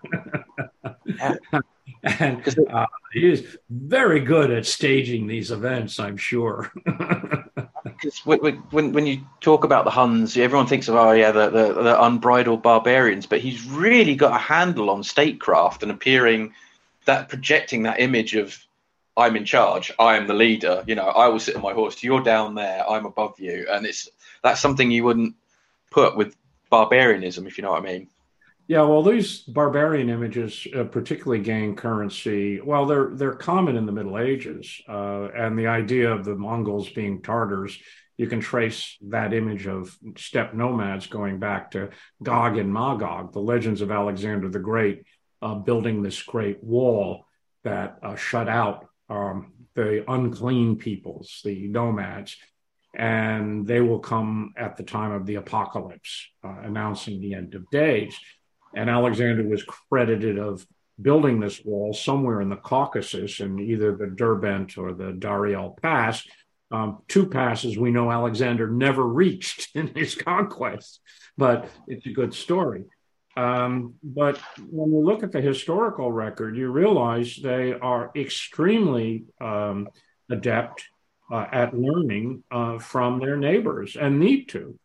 and uh, he is very good at staging these events, I'm sure. Because when when you talk about the Huns, everyone thinks of oh yeah the, the, the unbridled barbarians, but he's really got a handle on statecraft and appearing that projecting that image of I'm in charge, I am the leader. You know, I will sit on my horse. You're down there, I'm above you, and it's that's something you wouldn't put with barbarianism, if you know what I mean. Yeah, well, these barbarian images uh, particularly gain currency. Well, they're they're common in the Middle Ages, uh, and the idea of the Mongols being Tartars, you can trace that image of steppe nomads going back to Gog and Magog, the legends of Alexander the Great, uh, building this great wall that uh, shut out um, the unclean peoples, the nomads, and they will come at the time of the apocalypse, uh, announcing the end of days. And Alexander was credited of building this wall somewhere in the Caucasus in either the Derbent or the Dariel Pass. Um, two passes we know Alexander never reached in his conquest, but it's a good story. Um, but when you look at the historical record, you realize they are extremely um, adept uh, at learning uh, from their neighbors and need to.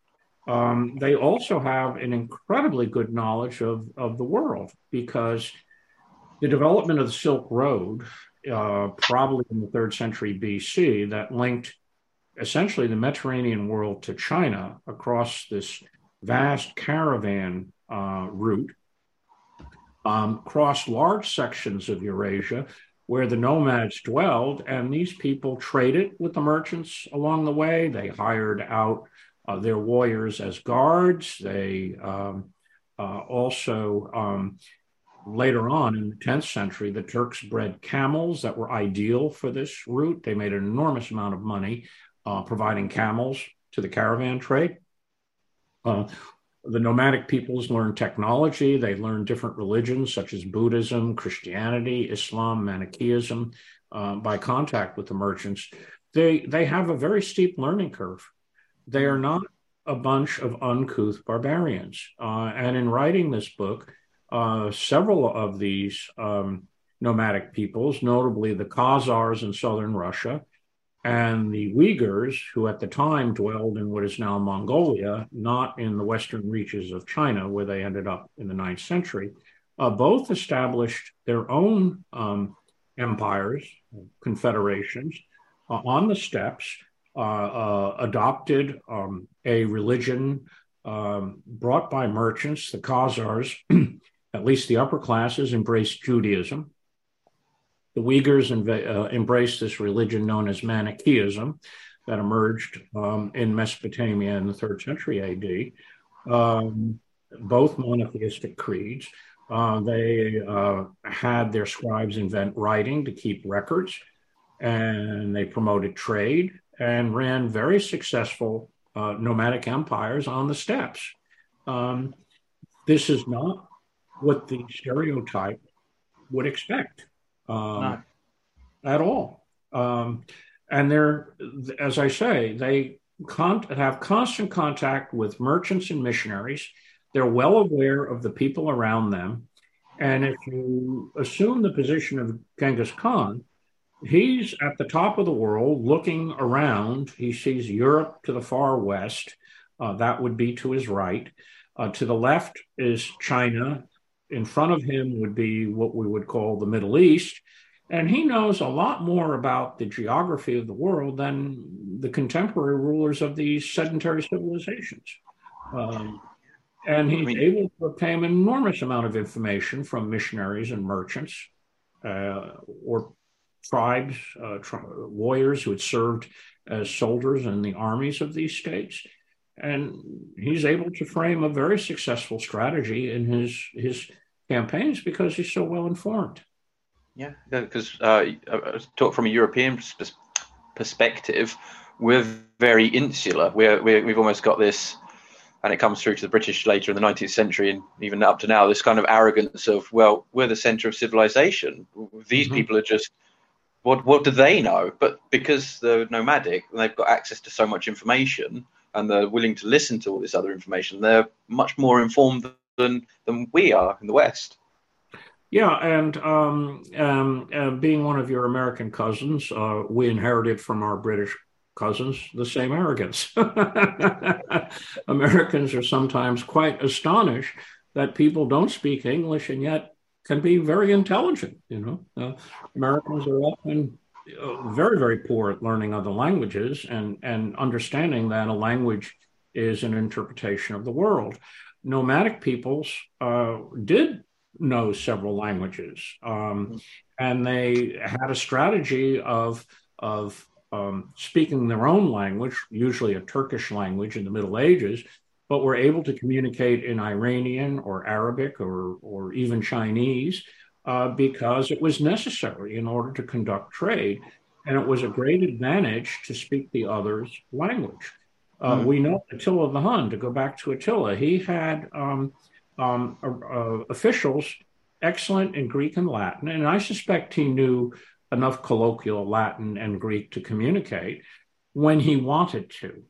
Um, they also have an incredibly good knowledge of, of the world because the development of the Silk Road, uh, probably in the third century BC, that linked essentially the Mediterranean world to China across this vast caravan uh, route, um, crossed large sections of Eurasia where the nomads dwelled, and these people traded with the merchants along the way. They hired out uh, their warriors as guards. They um, uh, also, um, later on in the 10th century, the Turks bred camels that were ideal for this route. They made an enormous amount of money uh, providing camels to the caravan trade. Uh, the nomadic peoples learned technology. They learned different religions such as Buddhism, Christianity, Islam, Manichaeism uh, by contact with the merchants. They, they have a very steep learning curve. They are not a bunch of uncouth barbarians. Uh, and in writing this book, uh, several of these um, nomadic peoples, notably the Khazars in southern Russia and the Uyghurs, who at the time dwelled in what is now Mongolia, not in the western reaches of China, where they ended up in the ninth century, uh, both established their own um, empires, confederations uh, on the steppes adopted um, a religion um, brought by merchants. The Khazars, at least the upper classes, embraced Judaism. the Uyghurs inv- uh, embraced this religion known as Manichaeism that emerged um, in Mesopotamia in the third century AD. Um, both monotheistic creeds. Uh, they uh, had their scribes invent writing to keep records, and they promoted trade and ran very successful uh, nomadic empires on the steppes. Um, this is not what the stereotype would expect um, at all. Um, and they're, as I say, they con- have constant contact with merchants and missionaries. They're well aware of the people around them. And if you assume the position of Genghis Khan, he's at the top of the world looking around. He sees Europe to the far west. Uh, that would be to his right. Uh, to the left is China. In front of him would be what we would call the Middle East. And he knows a lot more about the geography of the world than the contemporary rulers of these sedentary civilizations. Um, and he's I mean, able to obtain an enormous amount of information from missionaries and merchants uh, or tribes, uh, tri- warriors who had served as soldiers in the armies of these states. And he's able to frame a very successful strategy in his, his campaigns because he's so well informed. Yeah, because uh, talk from a European perspective, we're very insular. We're, we have almost got this, and it comes through to the British later in the 19th century and even up to now, this kind of arrogance of, well, we're the center of civilization. These mm-hmm. people are just, what, what do they know? But because they're nomadic and they've got access to so much information and they're willing to listen to all this other information, they're much more informed than, than we are in the West. Yeah, and um, um, uh, being one of your American cousins, uh, we inherited from our British cousins the same arrogance. Americans are sometimes quite astonished that people don't speak English and yet can be very intelligent. You know, uh, Americans are often uh, very, very poor at learning other languages and and understanding that a language is an interpretation of the world. Nomadic peoples uh, did know several languages, um, and they had a strategy of of um, speaking their own language, usually a Turkish language in the Middle Ages, but were able to communicate in Iranian or Arabic or or even Chinese uh, because it was necessary in order to conduct trade, and it was a great advantage to speak the other's language. Uh, mm-hmm. We know Attila the Hun. To go back to Attila, he had um, um, uh, officials excellent in Greek and Latin, and I suspect he knew enough colloquial Latin and Greek to communicate when he wanted to.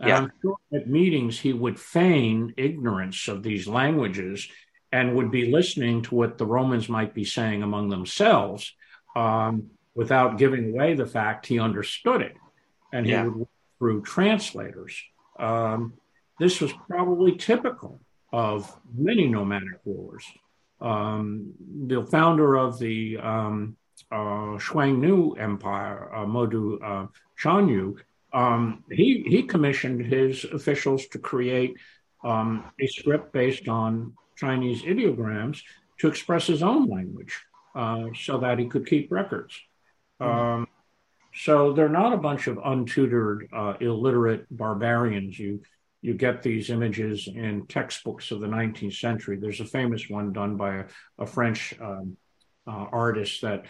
And yeah. I'm sure at meetings he would feign ignorance of these languages and would be listening to what the Romans might be saying among themselves um, without giving away the fact he understood it. And he yeah. would work through translators. Um, this was probably typical of many nomadic rulers. Um, the founder of the um, uh, Xiongnu Empire, uh, Modu uh, Chanyu, um, he, he commissioned his officials to create um, a script based on Chinese ideograms to express his own language uh, so that he could keep records. Mm-hmm. so they're not a bunch of untutored, uh, illiterate barbarians. You you get these images in textbooks of the 19th century. There's a famous one done by a, a French um, uh, artist that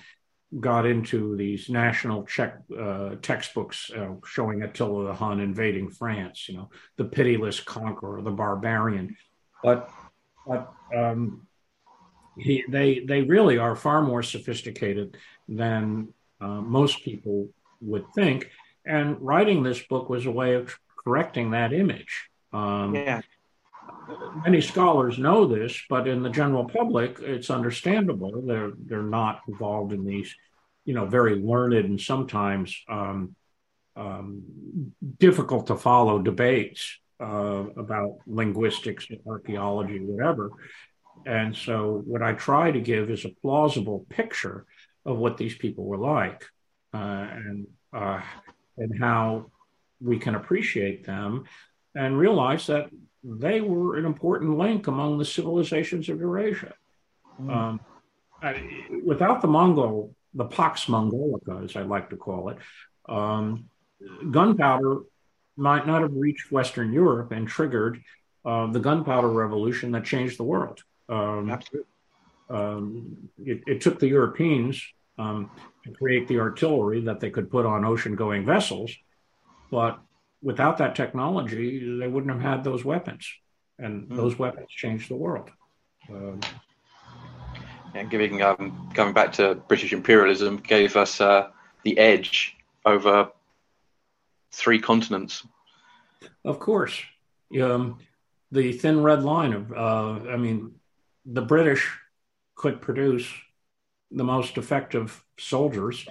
got into these national Czech uh, textbooks uh, showing Attila the Hun invading France, you know, the pitiless conqueror, the barbarian. But, but um, he, they, they really are far more sophisticated than uh, most people would think. And writing this book was a way of correcting that image. Um, yeah. Many scholars know this, but in the general public, it's understandable. They're they're not involved in these, you know, very learned and sometimes um, um, difficult to follow debates uh, about linguistics, archaeology, whatever. And so, what I try to give is a plausible picture of what these people were like, uh, and uh, and how we can appreciate them and realize that they were an important link among the civilizations of Eurasia. Mm. Um, I, without the Mongol the Pax Mongolica, as I like to call it, um, gunpowder might not have reached Western Europe and triggered uh, the gunpowder revolution that changed the world. Um, Absolutely. Um, it, it, took the Europeans um, to create the artillery that they could put on ocean going vessels, but without that technology, they wouldn't have had those weapons. And mm. those weapons changed the world. Um, and giving um, going back to British imperialism gave us uh, the edge over three continents. Of course, um, the thin red line of uh, I mean, the British could produce the most effective soldiers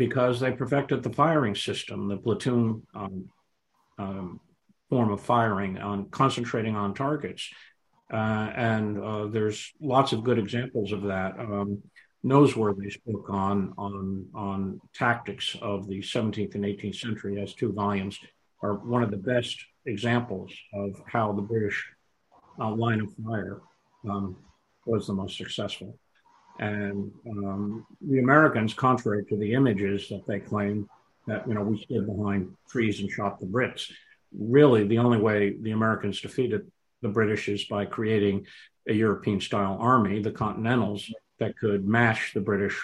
because they perfected the firing system, the platoon um, um, form of firing on concentrating on targets. Uh, and uh, there's lots of good examples of that. Um, Nosworthy's book on on on tactics of the 17th and 18th century has two volumes, are one of the best examples of how the British uh, line of fire um, was the most successful. And um, the Americans, contrary to the images that they claim that you know we stood behind trees and shot the Brits, really the only way the Americans defeated the British is by creating a European style army, the Continentals, that could match the British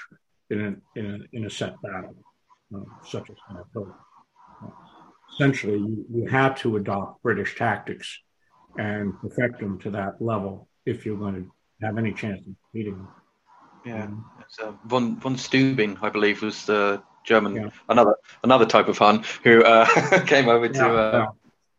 in a, in a, in a set battle, uh, such as Saratoga. Uh, essentially, you, you had to adopt British tactics and perfect them to that level if you're going to have any chance of beating them. Yeah, um, uh, von von Steuben, I believe, was the German yeah. another another type of Hun who uh, came over to uh,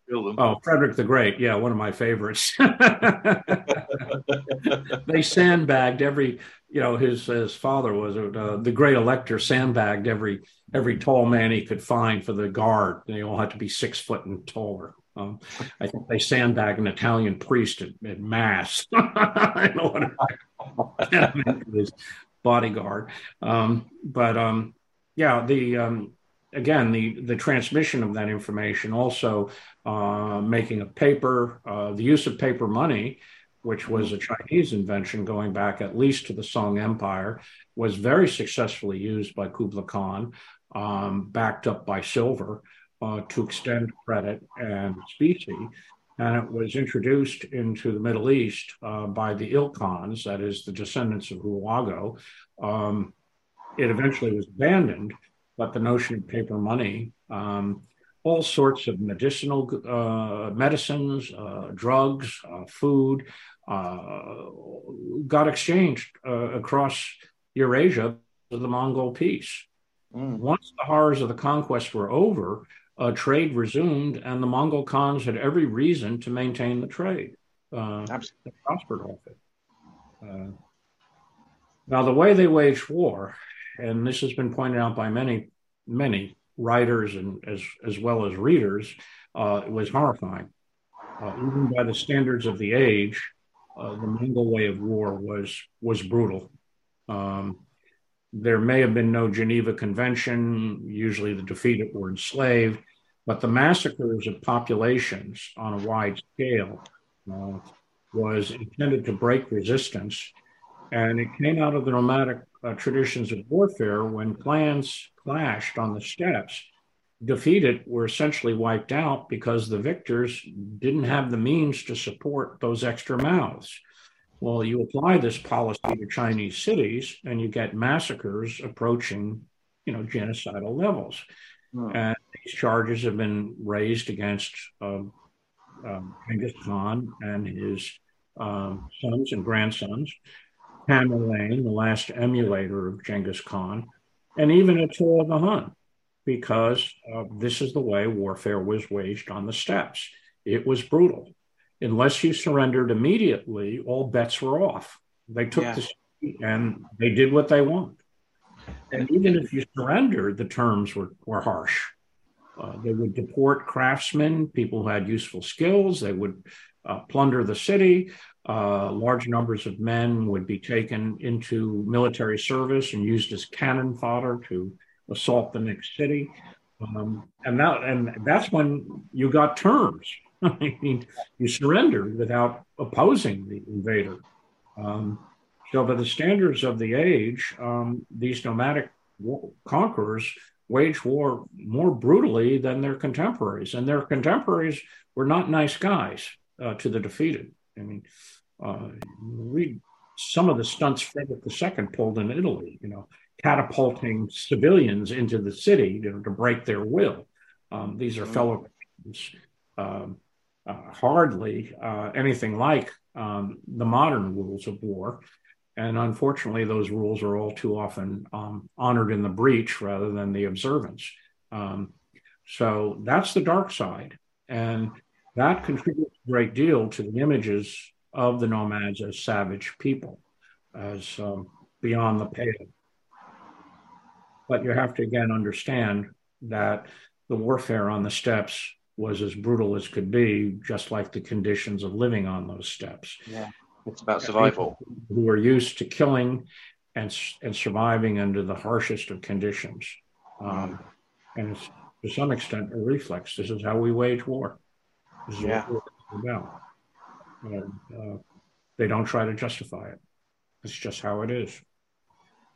Oh, Frederick the Great. Yeah, one of my favorites. they sandbagged every, you know, his his father was uh, the great elector sandbagged every every tall man he could find for the guard. They all had to be six foot and taller. Um, I think they sandbagged an Italian priest at, at mass. Bodyguard. Um, but um, yeah, the um, again the the transmission of that information also uh, making of paper, uh, the use of paper money, which was a Chinese invention going back at least to the Song Empire, was very successfully used by Kublai Khan, um, backed up by silver, uh, to extend credit and specie. And it was introduced into the Middle East uh, by the Ilkhans, that is, the descendants of Hulagu. Um, it eventually was abandoned, but the notion of paper money um, all sorts of medicinal uh, medicines, uh, drugs, uh, food uh, got exchanged uh, across Eurasia to the Mongol peace. Mm. Once the horrors of the conquest were over, trade resumed, and the Mongol Khans had every reason to maintain the trade. Absolutely. prospered off it. now, the way they waged war, and this has been pointed out by many, many writers and as as well as readers, uh, was horrifying. Uh, even by the standards of the age, uh, the Mongol way of war was was brutal. Um, there may have been no Geneva Convention. Usually, the defeated were enslaved, but the massacres of populations on a wide scale uh, was intended to break resistance, and it came out of the nomadic uh, traditions of warfare when clans clashed on the steppes. Defeated were essentially wiped out because the victors didn't have the means to support those extra mouths. Well, you apply this policy to Chinese cities and you get massacres approaching, you know, genocidal levels. Hmm. And these charges have been raised against um, um, Genghis Khan and his um, sons and grandsons Tamerlane, the last emulator of Genghis Khan, and even Attila the Hun, because uh, this is the way warfare was waged on the steppes. It was brutal. Unless you surrendered immediately, all bets were off. They took yeah. the city and they did what they want. And even if you surrendered, the terms were, were harsh. Uh, they would deport craftsmen, people who had useful skills. They would uh, plunder the city. Uh, large numbers of men would be taken into military service and used as cannon fodder to assault the next city. Um, and that and that's when you got terms. I mean, you surrendered without opposing the invader. Um, So, by the standards of the age, um, these nomadic conquerors waged war more brutally than their contemporaries, and their contemporaries were not nice guys uh, to the defeated. I mean, uh, read some of the stunts Frederick II pulled in Italy, you know, catapulting civilians into the city you know, to break their will. Um, these are fellow um, uh, hardly uh, anything like um, the modern rules of war. And unfortunately, those rules are all too often um, honored in the breach rather than the observance. Um, so that's the dark side. And that contributes a great deal to the images of the nomads as savage people, as um, beyond the pale. But you have to again understand that the warfare on the steppes was as brutal as could be, just like the conditions of living on those steppes. Yeah, it's about survival. Who are used to killing and and surviving under the harshest of conditions, um, and it's to some extent a reflex. This is how we wage war. This is yeah. what we're about. And, uh, they don't try to justify it. It's just how it is.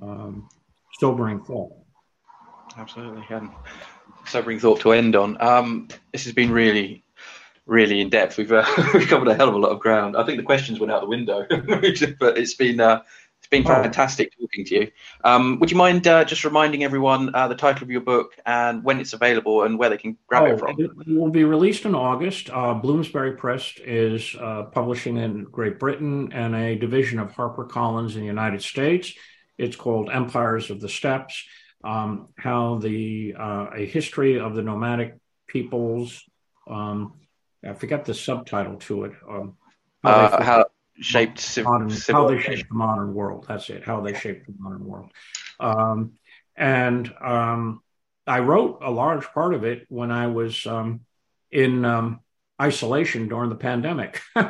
Um, sobering thought. Absolutely, and sobering thought to end on. Um, this has been really, really in depth. We've uh, we've covered a hell of a lot of ground. I think the questions went out the window, but it's been uh, it's been oh. fantastic talking to you. Um, would you mind uh, just reminding everyone uh, the title of your book and when it's available and where they can grab oh, it from? It will be released in August. Uh, Bloomsbury Press is uh, publishing in Great Britain and a division of HarperCollins in the United States. It's called Empires of the Steppes um, how the uh, a history of the nomadic peoples. Um, I forget the subtitle to it. Um, how, uh, how shaped modern, how they shaped the modern world. That's it. How they shaped the modern world. Um, and um, I wrote a large part of it when I was um, in isolation during the pandemic. I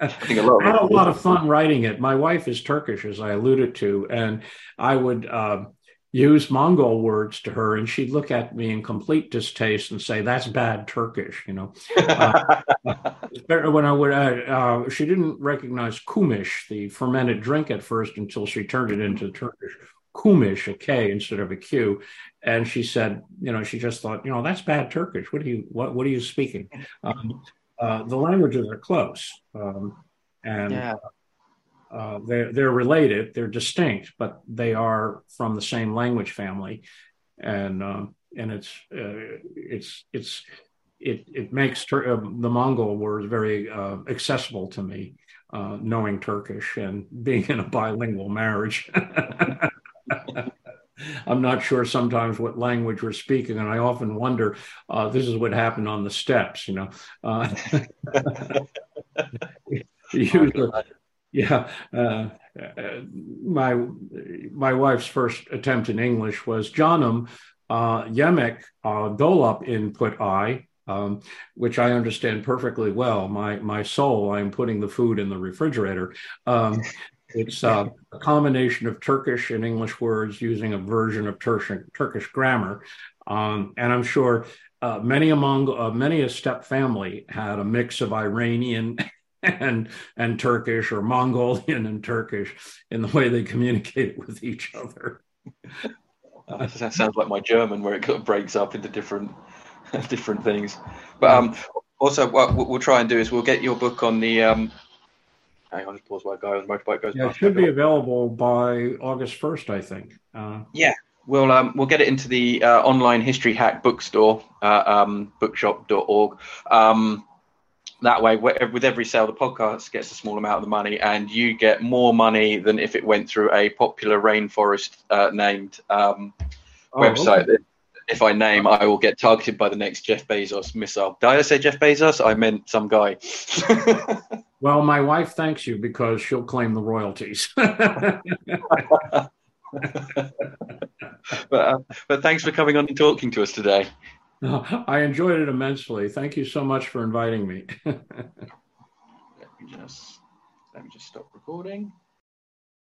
had a lot of fun writing it. My wife is Turkish, as I alluded to, and I would uh, use Mongol words to her, and she'd look at me in complete distaste and say, "That's bad Turkish," you know. Uh, when I would, uh, uh, she didn't recognize kumish, the fermented drink, at first until she turned it into Turkish kumish, a K instead of a Q. And she said, you know, she just thought, you know, that's bad Turkish. What are you, what, what are you speaking? Um, uh, the languages are close, um, and yeah. Uh, they're they're related. They're distinct, but they are from the same language family, and um, and it's uh, it's it's it it makes tur- uh, the Mongol words very uh, accessible to me, knowing Turkish and being in a bilingual marriage. I'm not sure sometimes what language we're speaking, and I often wonder. Uh, this is what happened on the steppes, you know. Uh, yeah, uh, my my wife's first attempt in English was Johnum uh, Yemek uh, Dolap input I. Um, which I understand perfectly well. My my soul, I'm putting the food in the refrigerator. Um, it's uh, a combination of Turkish and English words using a version of Turkish, Turkish grammar. Um, and I'm sure uh, many among uh, many a steppe family had a mix of Iranian and and Turkish or Mongolian and Turkish in the way they communicate with each other. that sounds like my German, where it kind of breaks up into different different things. But um, also, what we'll try and do is we'll get your book on the um, hang on, just pause while a guy on a motorbike goes. Yeah, it should be available by August first, I think. Uh, yeah, we'll um, we'll get it into the uh, online history hack bookstore, uh, um, bookshop.org. Um, that way, with every sale, the podcast gets a small amount of the money, and you get more money than if it went through a popular rainforest uh, named um, oh, website. Okay if I name, I will get targeted by the next Jeff Bezos missile. Did I say Jeff Bezos? I meant some guy. well, my wife thanks you because she'll claim the royalties. but, uh, but thanks for coming on and talking to us today. I enjoyed it immensely. Thank you so much for inviting me. let me just let me just stop recording.